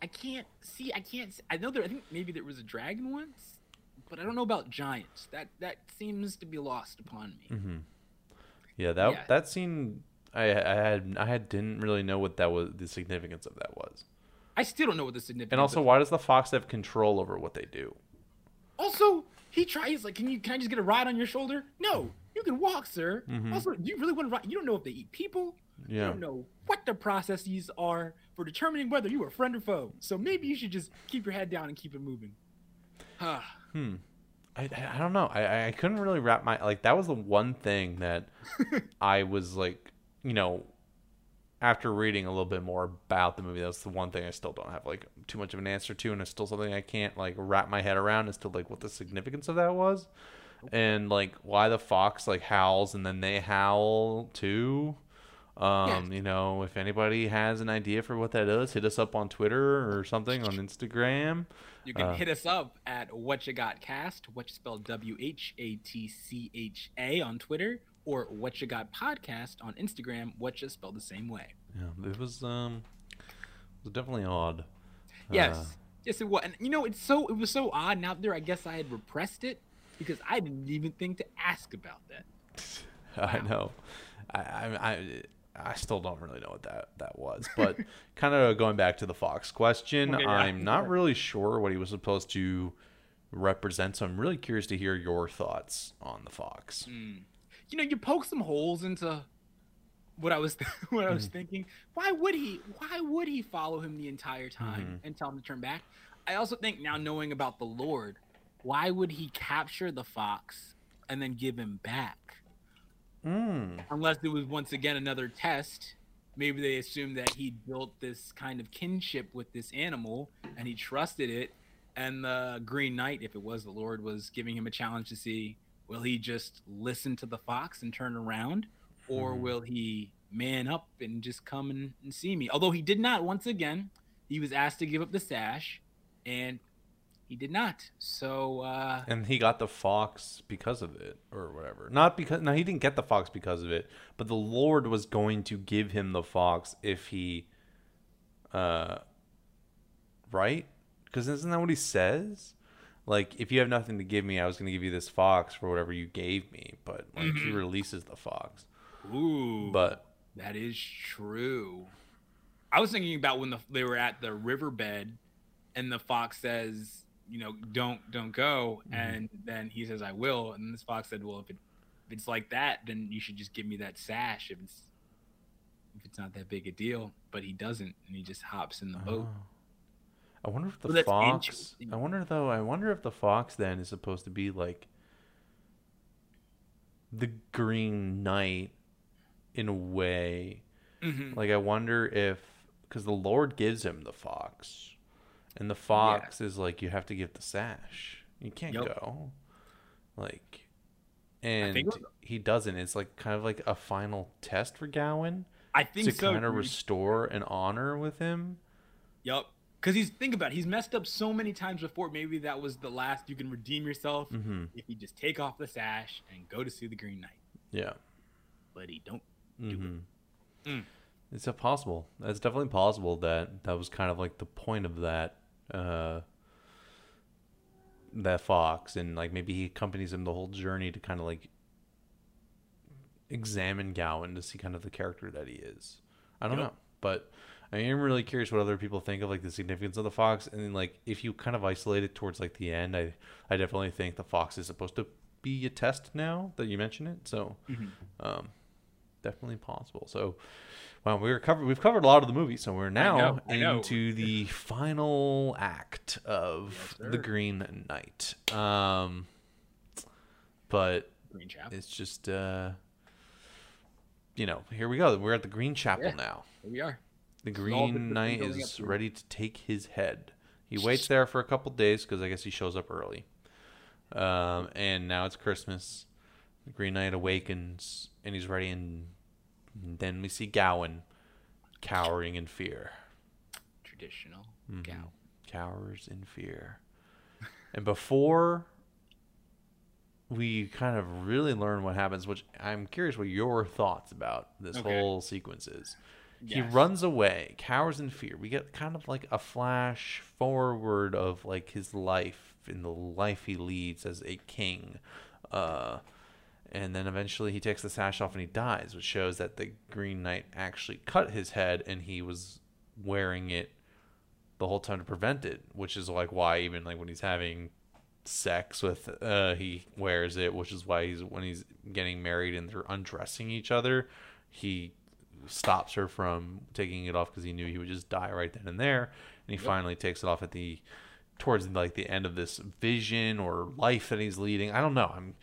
[SPEAKER 1] I can't see. I can't. See, I know there. I think maybe there was a dragon once, but I don't know about giants. That that seems to be lost upon me.
[SPEAKER 2] Mm-hmm. Yeah, that
[SPEAKER 1] Yeah.
[SPEAKER 2] that scene, I I had I had didn't really know what that was the significance of that was,
[SPEAKER 1] I still don't know what the significance.
[SPEAKER 2] and also
[SPEAKER 1] of-
[SPEAKER 2] why does the fox have control over what they do?
[SPEAKER 1] also he tries like, can you can I just get a ride on your shoulder? No, you can walk, sir.
[SPEAKER 2] Mhm.
[SPEAKER 1] Also, do you really want to ride? You don't know if they eat people.
[SPEAKER 2] Yeah.
[SPEAKER 1] You don't know what the processes are for determining whether you are friend or foe. So maybe you should just keep your head down and keep it moving. Ah.
[SPEAKER 2] hmm. I, I I don't know. I I couldn't really wrap my like that was the one thing that I was like, you know, after reading a little bit more about the movie, that's the one thing I still don't have like too much of an answer to, and it's still something I can't like wrap my head around as to like what the significance of that was, and like why the fox like howls and then they howl too. Um, you know, if anybody has an idea for what that is, hit us up on Twitter or something on Instagram.
[SPEAKER 1] You can
[SPEAKER 2] Uh,
[SPEAKER 1] hit us up at what you got cast, what you spelled W H A T C H A on Twitter, or what you got podcast on Instagram, what you spelled the same way.
[SPEAKER 2] Yeah, it was um, it was definitely odd.
[SPEAKER 1] Yes,
[SPEAKER 2] Uh,
[SPEAKER 1] yes, it was. And you know, it's so it was so odd. Now there, I guess I had repressed it because I didn't even think to ask about that.
[SPEAKER 2] I know. I, I I I still don't really know what that that was, but kind of going back to the Fox question,
[SPEAKER 1] Okay, yeah.
[SPEAKER 2] I'm not really sure what he was supposed to represent. So I'm really curious to hear your thoughts on the Fox.
[SPEAKER 1] Mm. You know, you poke some holes into what I was what I was
[SPEAKER 2] Mm-hmm.
[SPEAKER 1] thinking. Why would he? Why would he follow him the entire time
[SPEAKER 2] Mm-hmm.
[SPEAKER 1] and tell him to turn back? I also think now knowing about the Lord, why would he capture the fox and then give him back?
[SPEAKER 2] Mm.
[SPEAKER 1] unless it was once again another test. Maybe they assumed that he built this kind of kinship with this animal and he trusted it. And the Green Knight, if it was the Lord, was giving him a challenge to see will he just listen to the fox and turn around, or
[SPEAKER 2] Mhm.
[SPEAKER 1] will he man up and just come and, and see me? Although he did not, once again, he was asked to give up the sash and he did not. So, uh,
[SPEAKER 2] And he got the fox because of it, or whatever. Not because no, he didn't get the fox because of it, but the Lord was going to give him the fox if he, uh, right? Because isn't that what he says? Like, if you have nothing to give me, I was going to give you this fox for whatever you gave me. But like, he
[SPEAKER 1] Mhm.
[SPEAKER 2] releases the fox.
[SPEAKER 1] ooh.
[SPEAKER 2] But
[SPEAKER 1] That is true. I was thinking about when the, they were at the riverbed, and the fox says, "You know, don't don't go,"
[SPEAKER 2] Mhm.
[SPEAKER 1] and then he says, "I will," and this fox said, "Well, if, it, if it's like that, then you should just give me that sash if it's if it's not that big a deal." But he doesn't, and he just hops in the boat.
[SPEAKER 2] I wonder if the
[SPEAKER 1] Well,
[SPEAKER 2] fox. I wonder though. I wonder if the fox then is supposed to be like the Green Knight in a way.
[SPEAKER 1] Mhm.
[SPEAKER 2] Like I wonder if because the Lord gives him the fox, and the fox is like you have to give the sash. You can't
[SPEAKER 1] Yep.
[SPEAKER 2] go. Like, and he doesn't. It's like kind of like a final test for Gowan
[SPEAKER 1] I think
[SPEAKER 2] to
[SPEAKER 1] so.
[SPEAKER 2] kind of restore an honor with him.
[SPEAKER 1] Yep. Because he's think about it, he's messed up so many times before. Maybe that was the last you can redeem yourself
[SPEAKER 2] hmm
[SPEAKER 1] if you just take off the sash and go to see the Green Knight.
[SPEAKER 2] Yeah.
[SPEAKER 1] But he don't.
[SPEAKER 2] hmm
[SPEAKER 1] Mm.
[SPEAKER 2] It's possible. It's definitely possible that that was kind of like the point of that uh, that fox, and like maybe he accompanies him the whole journey to kind of like examine Gowan to see kind of the character that he is. I don't
[SPEAKER 1] Yep.
[SPEAKER 2] know, but I am really curious what other people think of like the significance of the fox, and then like if you kind of isolate it towards like the end, I I definitely think the fox is supposed to be a test now that you mention it. So
[SPEAKER 1] Mhm.
[SPEAKER 2] um, definitely possible. So, well, we were covered. We've covered a lot of the movie, so we're now
[SPEAKER 1] know, I know.
[SPEAKER 2] into the final act of
[SPEAKER 1] Yes,
[SPEAKER 2] the. Green Knight. Um, but
[SPEAKER 1] Green Chapel.
[SPEAKER 2] it's just, uh, you know, here we go. We're at the Green Chapel
[SPEAKER 1] Yeah.
[SPEAKER 2] now.
[SPEAKER 1] Here we are.
[SPEAKER 2] The Green Knight is ready to take his head. He waits there for a couple days because I guess he shows up early. Um, and now it's Christmas. The Green Knight awakens and he's ready, and then we see Gowan cowering in fear.
[SPEAKER 1] Traditional
[SPEAKER 2] Mhm.
[SPEAKER 1] gal.
[SPEAKER 2] Cowers in fear. and before we kind of really learn what happens, which I'm curious what your thoughts about this
[SPEAKER 1] Okay.
[SPEAKER 2] whole sequence is. He runs away, cowers in fear. We get kind of like a flash forward of like his life in the life he leads as a king. Uh, and then eventually he takes the sash off and he dies, which shows that the Green Knight actually cut his head and he was wearing it the whole time to prevent it, which is like why even like when he's having sex with uh he wears it, which is why he's when he's getting married and they're undressing each other, he stops her from taking it off because he knew he would just die right then and there, and he
[SPEAKER 1] Yep.
[SPEAKER 2] finally takes it off at the towards like the end of this vision or life that he's leading. I don't know. I'm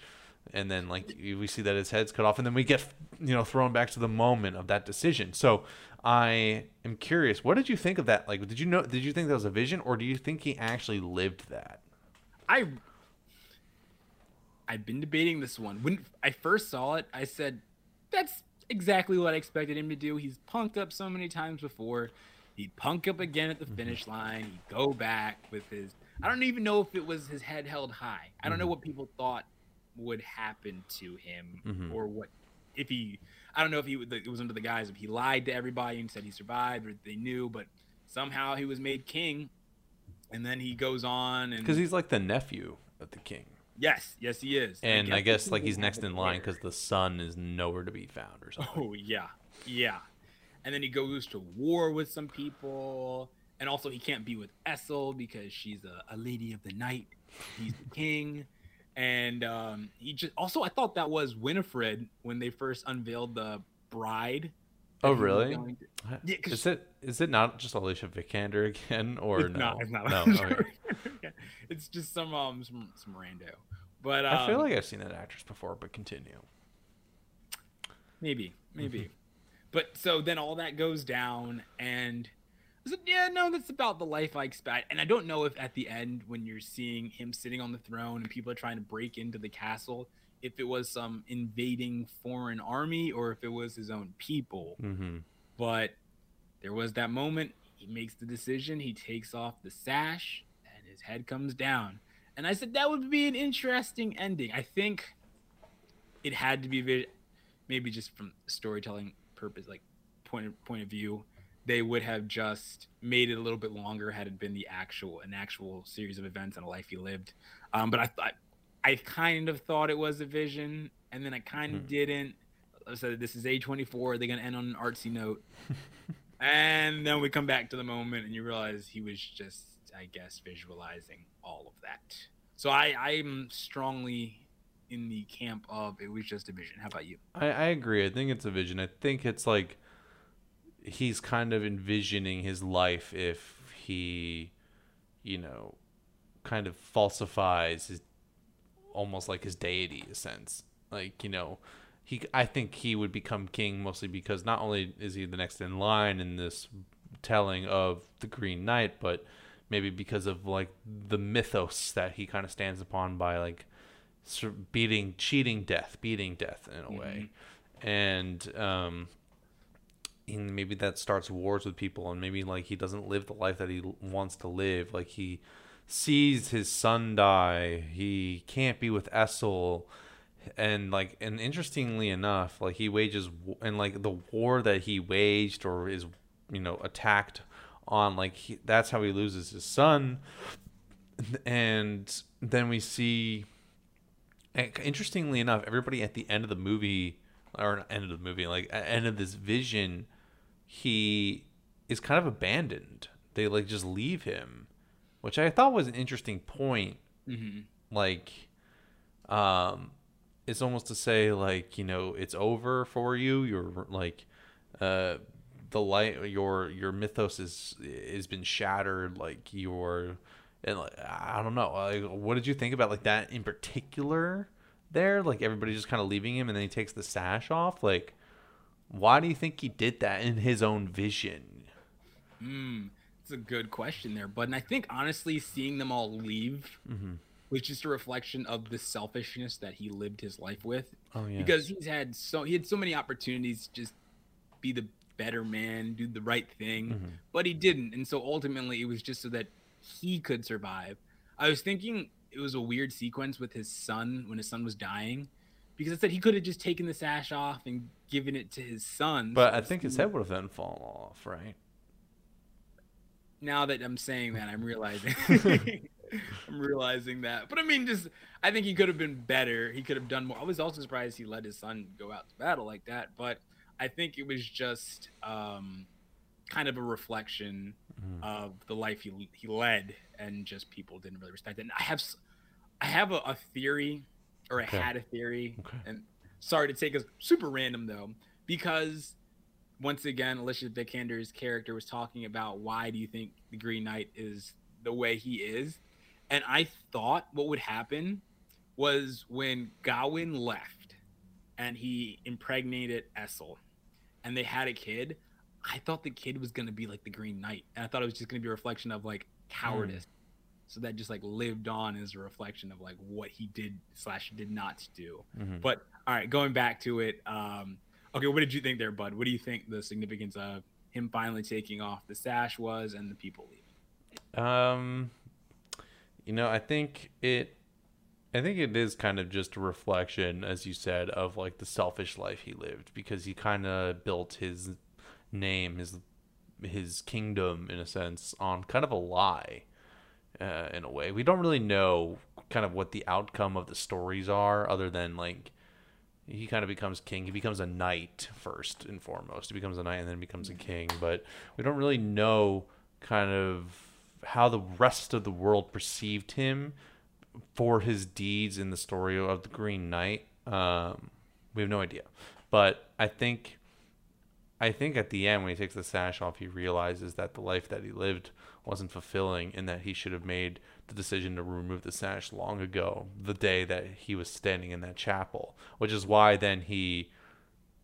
[SPEAKER 2] and then like we see that his head's cut off and then we get you know thrown back to the moment of that decision so i am curious what did you think of that like did you know did you think that was a vision or do you think he actually lived that
[SPEAKER 1] I I've been debating this one. When I first saw it, I said that's exactly what I expected him to do. He's punked up so many times before. He'd punk up again at the finish line. He'd go back with his. I don't even know if it was his head held high. I don't know
[SPEAKER 2] Mhm.
[SPEAKER 1] what people thought would happen to him
[SPEAKER 2] Mhm.
[SPEAKER 1] or what if he. I don't know if he it was under the guise of he lied to everybody and said he survived or they knew, but somehow he was made king. And then he goes on and
[SPEAKER 2] because he's like the nephew of the king
[SPEAKER 1] Yes, yes, he is.
[SPEAKER 2] and i guess like he's next in line because the son is nowhere to be found or something
[SPEAKER 1] Oh yeah, yeah. And then he goes to war with some people, and also he can't be with Essel because she's a, a lady of the night. He's the king, and um, he just also I thought that was Winifred when they first unveiled the bride.
[SPEAKER 2] Oh, really?
[SPEAKER 1] to- Yeah,
[SPEAKER 2] is it is it not just alicia vikander again or no
[SPEAKER 1] not. It's not.
[SPEAKER 2] no okay.
[SPEAKER 1] It's just some um some some rando. But
[SPEAKER 2] i feel
[SPEAKER 1] um,
[SPEAKER 2] like i've seen that actress before but continue
[SPEAKER 1] maybe, maybe. but so then all that goes down, and I said, yeah, no, that's about the life I expect. And I don't know if at the end, when you're seeing him sitting on the throne and people are trying to break into the castle, if it was some invading foreign army or if it was his own people.
[SPEAKER 2] Mm-hmm.
[SPEAKER 1] But there was that moment. He makes the decision. He takes off the sash, his head comes down. And I said that would be an interesting ending. I think it had to be maybe just from storytelling purpose, like point of, point of view. They would have just made it a little bit longer had it been the actual an actual series of events and a life he lived. Um, but I thought I kind of thought it was a vision, and then I kind of
[SPEAKER 2] Hmm.
[SPEAKER 1] didn't. I said this is A24. They're gonna end on an artsy note, and then we come back to the moment, and you realize he was just, I guess, visualizing all of that. So I, I'm strongly in the camp of it was just a vision. How about you?
[SPEAKER 2] I, I agree. I think it's a vision. I think it's like he's kind of envisioning his life if he, you know, kind of falsifies his almost like his deity a sense. Like, you know, he I think he would become king mostly because not only is he the next in line in this telling of the Green Knight, but maybe because of like the mythos that he kind of stands upon by like beating cheating death, beating death in a way. And um and maybe that starts wars with people and maybe like he doesn't live the life that he wants to live. Like he sees his son die. He can't be with Essel. And like and interestingly enough like he wages and like the war that he waged or is you know attacked on like he, that's how he loses his son. And then we see interestingly enough everybody at the end of the movie or end of the movie like end of this vision he is kind of abandoned. They like just leave him which i thought was an interesting point.
[SPEAKER 1] Mm-hmm.
[SPEAKER 2] like um it's almost to say like you know it's over for you. You're like uh the light your your mythos is has been shattered like your and like, i don't know like what did you think about like that in particular there like everybody just kind of leaving him and then he takes the sash off like why do you think he did that in his own vision
[SPEAKER 1] Mm, it's a good question there, but And I think honestly, seeing them all leave
[SPEAKER 2] Mhm.
[SPEAKER 1] was just a reflection of the selfishness that he lived his life with.
[SPEAKER 2] oh yeah
[SPEAKER 1] Because he's had so he had so many opportunities just be the better man, do the right thing,
[SPEAKER 2] Mhm.
[SPEAKER 1] but he didn't. And so ultimately, it was just so that he could survive. I was thinking it was a weird sequence with his son when his son was dying. Because I said he could have just taken the sash off and given it to his son.
[SPEAKER 2] but
[SPEAKER 1] so
[SPEAKER 2] i think his head would have then fallen off right
[SPEAKER 1] now that I'm saying that, I'm realizing I'm realizing that. But I mean, just I think he could have been better. He could have done more. I was also surprised he let his son go out to battle like that. But I think it was just um, kind of a reflection
[SPEAKER 2] Mhm.
[SPEAKER 1] of the life he he led, and just people didn't really respect it. And I have I have a, a theory, or I
[SPEAKER 2] Okay.
[SPEAKER 1] had a theory,
[SPEAKER 2] Okay.
[SPEAKER 1] and sorry to take us super random though, because once again, Alicia Vikander's character was talking about why do you think the Green Knight is the way he is, and I thought what would happen was when Gawain left and he impregnated Essel, and they had a kid. I thought the kid was gonna be like the Green Knight, and I thought it was just gonna be a reflection of like cowardice. So that just like lived on as a reflection of like what he did slash did not do.
[SPEAKER 2] Mhm.
[SPEAKER 1] But all right, going back to it. Um, okay, what did you think there, Bud? What do you think the significance of him finally taking off the sash was, and the people leaving?
[SPEAKER 2] Um, you know, I think it, I think it is kind of just a reflection, as you said, of like the selfish life he lived because he kind of built his name, his his kingdom, in a sense, on kind of a lie. Uh, in a way, we don't really know kind of what the outcome of the stories are, other than like he kind of becomes king. He becomes a knight first and foremost. He becomes a knight and then becomes a king. But we don't really know kind of how the rest of the world perceived him for his deeds in the story of the Green Knight. Um, we have no idea. But I think, I think at the end when he takes the sash off, he realizes that the life that he lived wasn't fulfilling, and that he should have made the decision to remove the sash long ago, the day that he was standing in that chapel. Which is why then he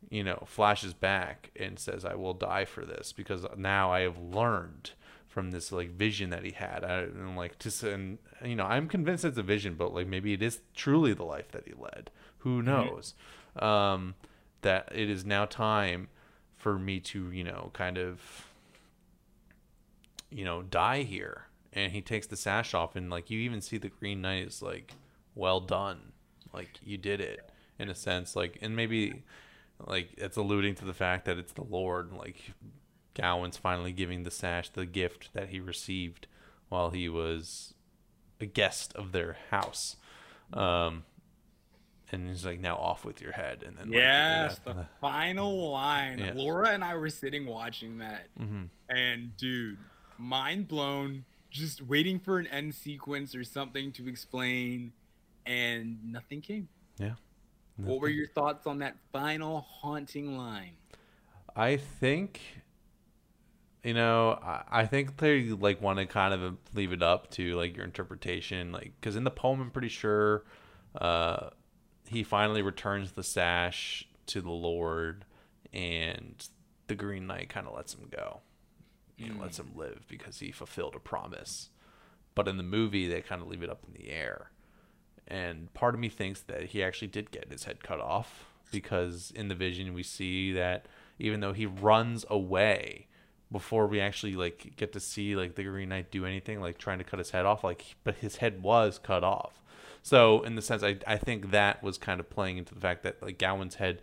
[SPEAKER 2] you know, flashes back and says, "I will die for this because now I have learned from this like vision that he had." I, and like to and you know, I'm convinced it's a vision, but like maybe it is truly the life that he led. Who knows? Um, that it is now time for me to you know kind of you know die here. And he takes the sash off, and like you even see the Green Knight is like, "Well done, like you did it." In a sense, like, and maybe like it's alluding to the fact that it's the Lord. Like Gawain's finally giving the sash the gift that he received while he was a guest of their house. Um, and he's like, "Now off with your head." And then like,
[SPEAKER 1] yes,
[SPEAKER 2] yeah,
[SPEAKER 1] the final line.
[SPEAKER 2] Yeah.
[SPEAKER 1] Laura and I were sitting watching that,
[SPEAKER 2] mhm.
[SPEAKER 1] and dude, mind blown. Just waiting for an end sequence or something to explain, and nothing came.
[SPEAKER 2] yeah.
[SPEAKER 1] What were your thoughts on that final haunting line?
[SPEAKER 2] I think, you know, I, I think they like want to kind of leave it up to like your interpretation, like because in the poem, I'm pretty sure, uh, he finally returns the sash to the Lord, and the Green Knight kind of lets him go, you know, lets him live because he fulfilled a promise. But in the movie, they kind of leave it up in the air, and part of me thinks that he actually did get his head cut off because in the vision we see that even though he runs away before we actually like get to see like the green knight do anything like trying to cut his head off like but his head was cut off. So in the sense i, I think that was kind of playing into the fact that like gowan's head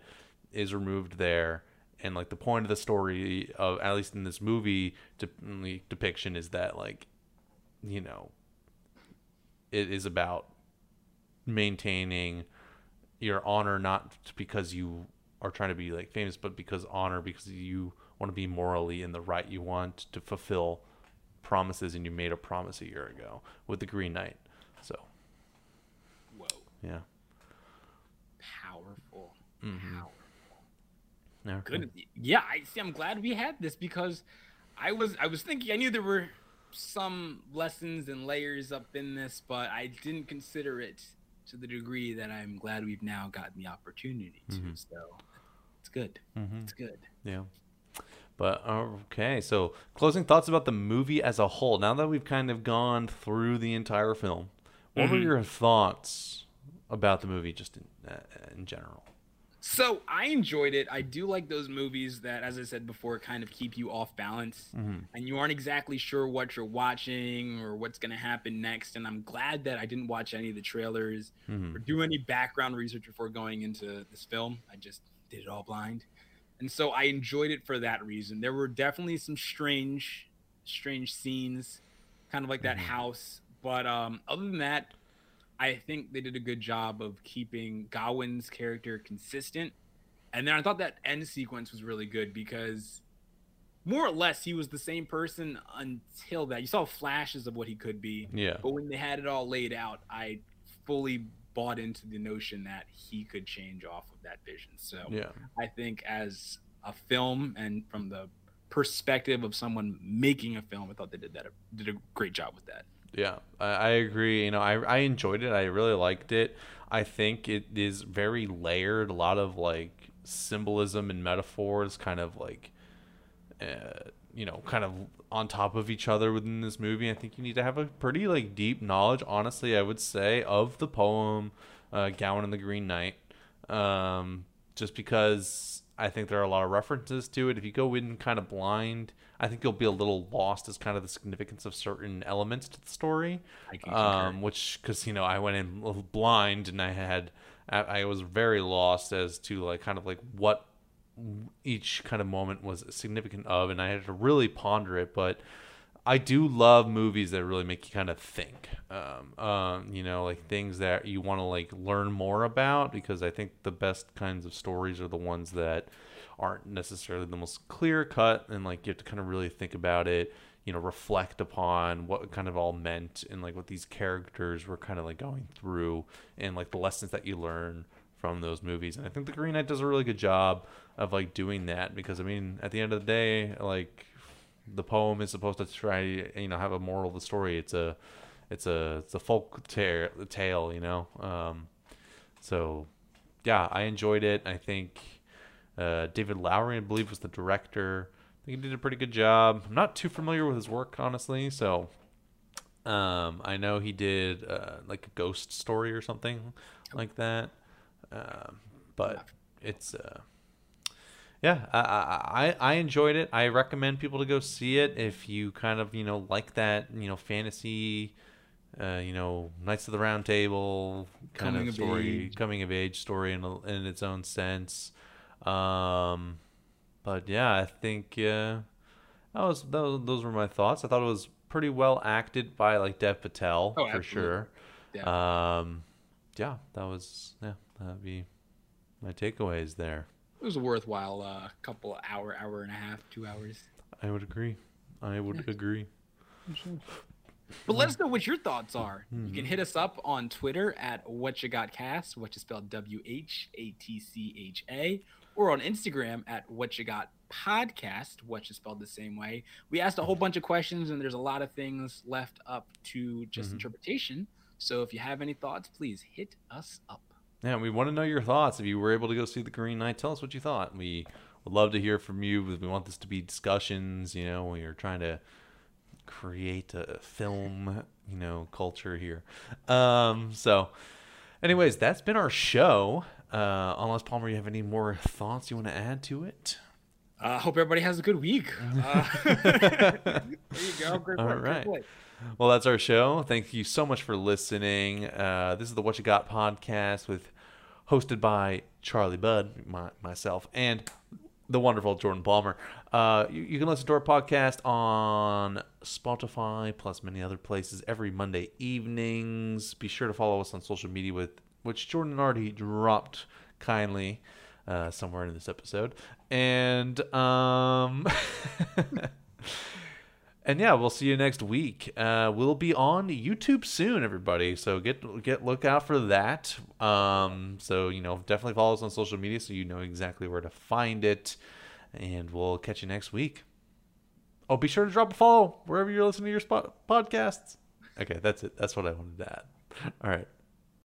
[SPEAKER 2] is removed there. And like the point of the story of at least in this movie de- depiction is that like you know it is about maintaining your honor not because you are trying to be like famous but because honor because you want to be morally in the right you want to fulfill promises and you made a promise a year ago with the green knight so
[SPEAKER 1] Whoa,
[SPEAKER 2] yeah
[SPEAKER 1] powerful,
[SPEAKER 2] mm-hmm.
[SPEAKER 1] powerful.
[SPEAKER 2] Yeah,
[SPEAKER 1] Good. Yeah, I see. I'm glad we had this because I was I was thinking I knew there were some lessons and layers up in this, but I didn't consider it to the degree that I'm glad we've now gotten the opportunity to.
[SPEAKER 2] Mhm.
[SPEAKER 1] So it's good.
[SPEAKER 2] Mhm.
[SPEAKER 1] It's good.
[SPEAKER 2] Yeah. But okay, so closing thoughts about the movie as a whole. Now that we've kind of gone through the entire film, what were
[SPEAKER 1] Mhm.
[SPEAKER 2] your thoughts about the movie just in, uh, in general?
[SPEAKER 1] So I enjoyed it. I do like those movies that, as I said before, kind of keep you off balance
[SPEAKER 2] Mhm.
[SPEAKER 1] and you aren't exactly sure what you're watching or what's going to happen next. And I'm glad that I didn't watch any of the trailers
[SPEAKER 2] Mhm.
[SPEAKER 1] or do any background research before going into this film. I just did it all blind. And so I enjoyed it for that reason. There were definitely some strange, strange scenes, kind of like that
[SPEAKER 2] Mhm.
[SPEAKER 1] house. But um, other than that, I think they did a good job of keeping Gawain's character consistent. And then I thought that end sequence was really good because more or less he was the same person until that. You saw flashes of what he could be.
[SPEAKER 2] Yeah.
[SPEAKER 1] But when they had it all laid out, I fully bought into the notion that he could change off of that vision. So
[SPEAKER 2] Yeah.
[SPEAKER 1] I think as a film and from the perspective of someone making a film, I thought they did that did a great job with that.
[SPEAKER 2] Yeah, I, I agree. You know, I I enjoyed it. I really liked it. I think it is very layered. A lot of like symbolism and metaphors, kind of like, uh, you know, kind of on top of each other within this movie. I think you need to have a pretty like deep knowledge. Honestly, I would say of the poem, uh, Gowan and the Green Knight. Um, just because I think there are a lot of references to it. If you go in kind of blind, I think you'll be a little lost as kind of the significance of certain elements to the story. Um, which, because you know, I went in blind and I had, I, I was very lost as to like kind of like what each kind of moment was significant of, and I had to really ponder it. But I do love movies that really make you kind of think. Um, um, you know, like things that you want to like learn more about because I think the best kinds of stories are the ones that aren't necessarily the most clear cut and like you have to kind of really think about it you know reflect upon what it kind of all meant and like what these characters were kind of like going through and like the lessons that you learn from those movies and i think the green knight does a really good job of like doing that because i mean at the end of the day like the poem is supposed to try you know have a moral of the story it's a it's a it's a folk tale, tale you know um so yeah i enjoyed it i think Uh, David Lowery, I believe, was the director. I think he did a pretty good job. I'm not too familiar with his work, honestly, so um, I know he did uh, like a ghost story or something like that. Um, but it's uh, yeah, I, I I enjoyed it. I recommend people to go see it if you kind of you know like that you know fantasy, uh, you know Knights of the Round Table kind
[SPEAKER 1] Coming
[SPEAKER 2] of
[SPEAKER 1] of
[SPEAKER 2] story,
[SPEAKER 1] age.
[SPEAKER 2] coming of age story in a, in its own sense. Um, but yeah, I think uh, that was those, those were my thoughts. I thought it was pretty well acted by like Dev Patel
[SPEAKER 1] Oh,
[SPEAKER 2] for
[SPEAKER 1] absolutely.
[SPEAKER 2] sure.
[SPEAKER 1] Yeah.
[SPEAKER 2] Um, yeah, that was yeah, that'd be my takeaways there.
[SPEAKER 1] It was a worthwhile uh, couple of hour, hour and a half, two hours.
[SPEAKER 2] I would agree. I would agree.
[SPEAKER 1] But let us know what your thoughts are. You
[SPEAKER 2] Mm-hmm.
[SPEAKER 1] can hit us up on Twitter at what you got cast, which is spelled W H A T C H A, or on Instagram at what you got podcast, which is spelled the same way. We asked a whole bunch of questions, and there's a lot of things left up to just
[SPEAKER 2] Mhm.
[SPEAKER 1] interpretation. So if you have any thoughts, please hit us up.
[SPEAKER 2] Yeah, we want to know your thoughts. If you were able to go see the Green Knight, tell us what you thought. We would love to hear from you. We want this to be discussions. You know, when you're trying to create a film, you know, culture here. Um, so, anyways, that's been our show. Uh, unless Palmer, you have any more thoughts you want to add to it?
[SPEAKER 1] I uh, hope everybody has a good week. Uh, there you go. Great
[SPEAKER 2] All right. Well, that's our show. Thank you so much for listening. Uh, this is the What You Got podcast with hosted by Charlie Budd, my, myself, and the wonderful Jordan Palmer. Uh, you, you can listen to our podcast on Spotify plus many other places every Monday evenings. Be sure to follow us on social media with which Jordan already dropped kindly uh, somewhere in this episode. And um And yeah, we'll see you next week. Uh, we'll be on YouTube soon, everybody. So get get look out for that. Um, so you know, definitely follow us on social media so you know exactly where to find it. And we'll catch you next week. Oh, be sure to drop a follow wherever you're listening to your spot podcasts. Okay, that's it. That's what I wanted to add. All right.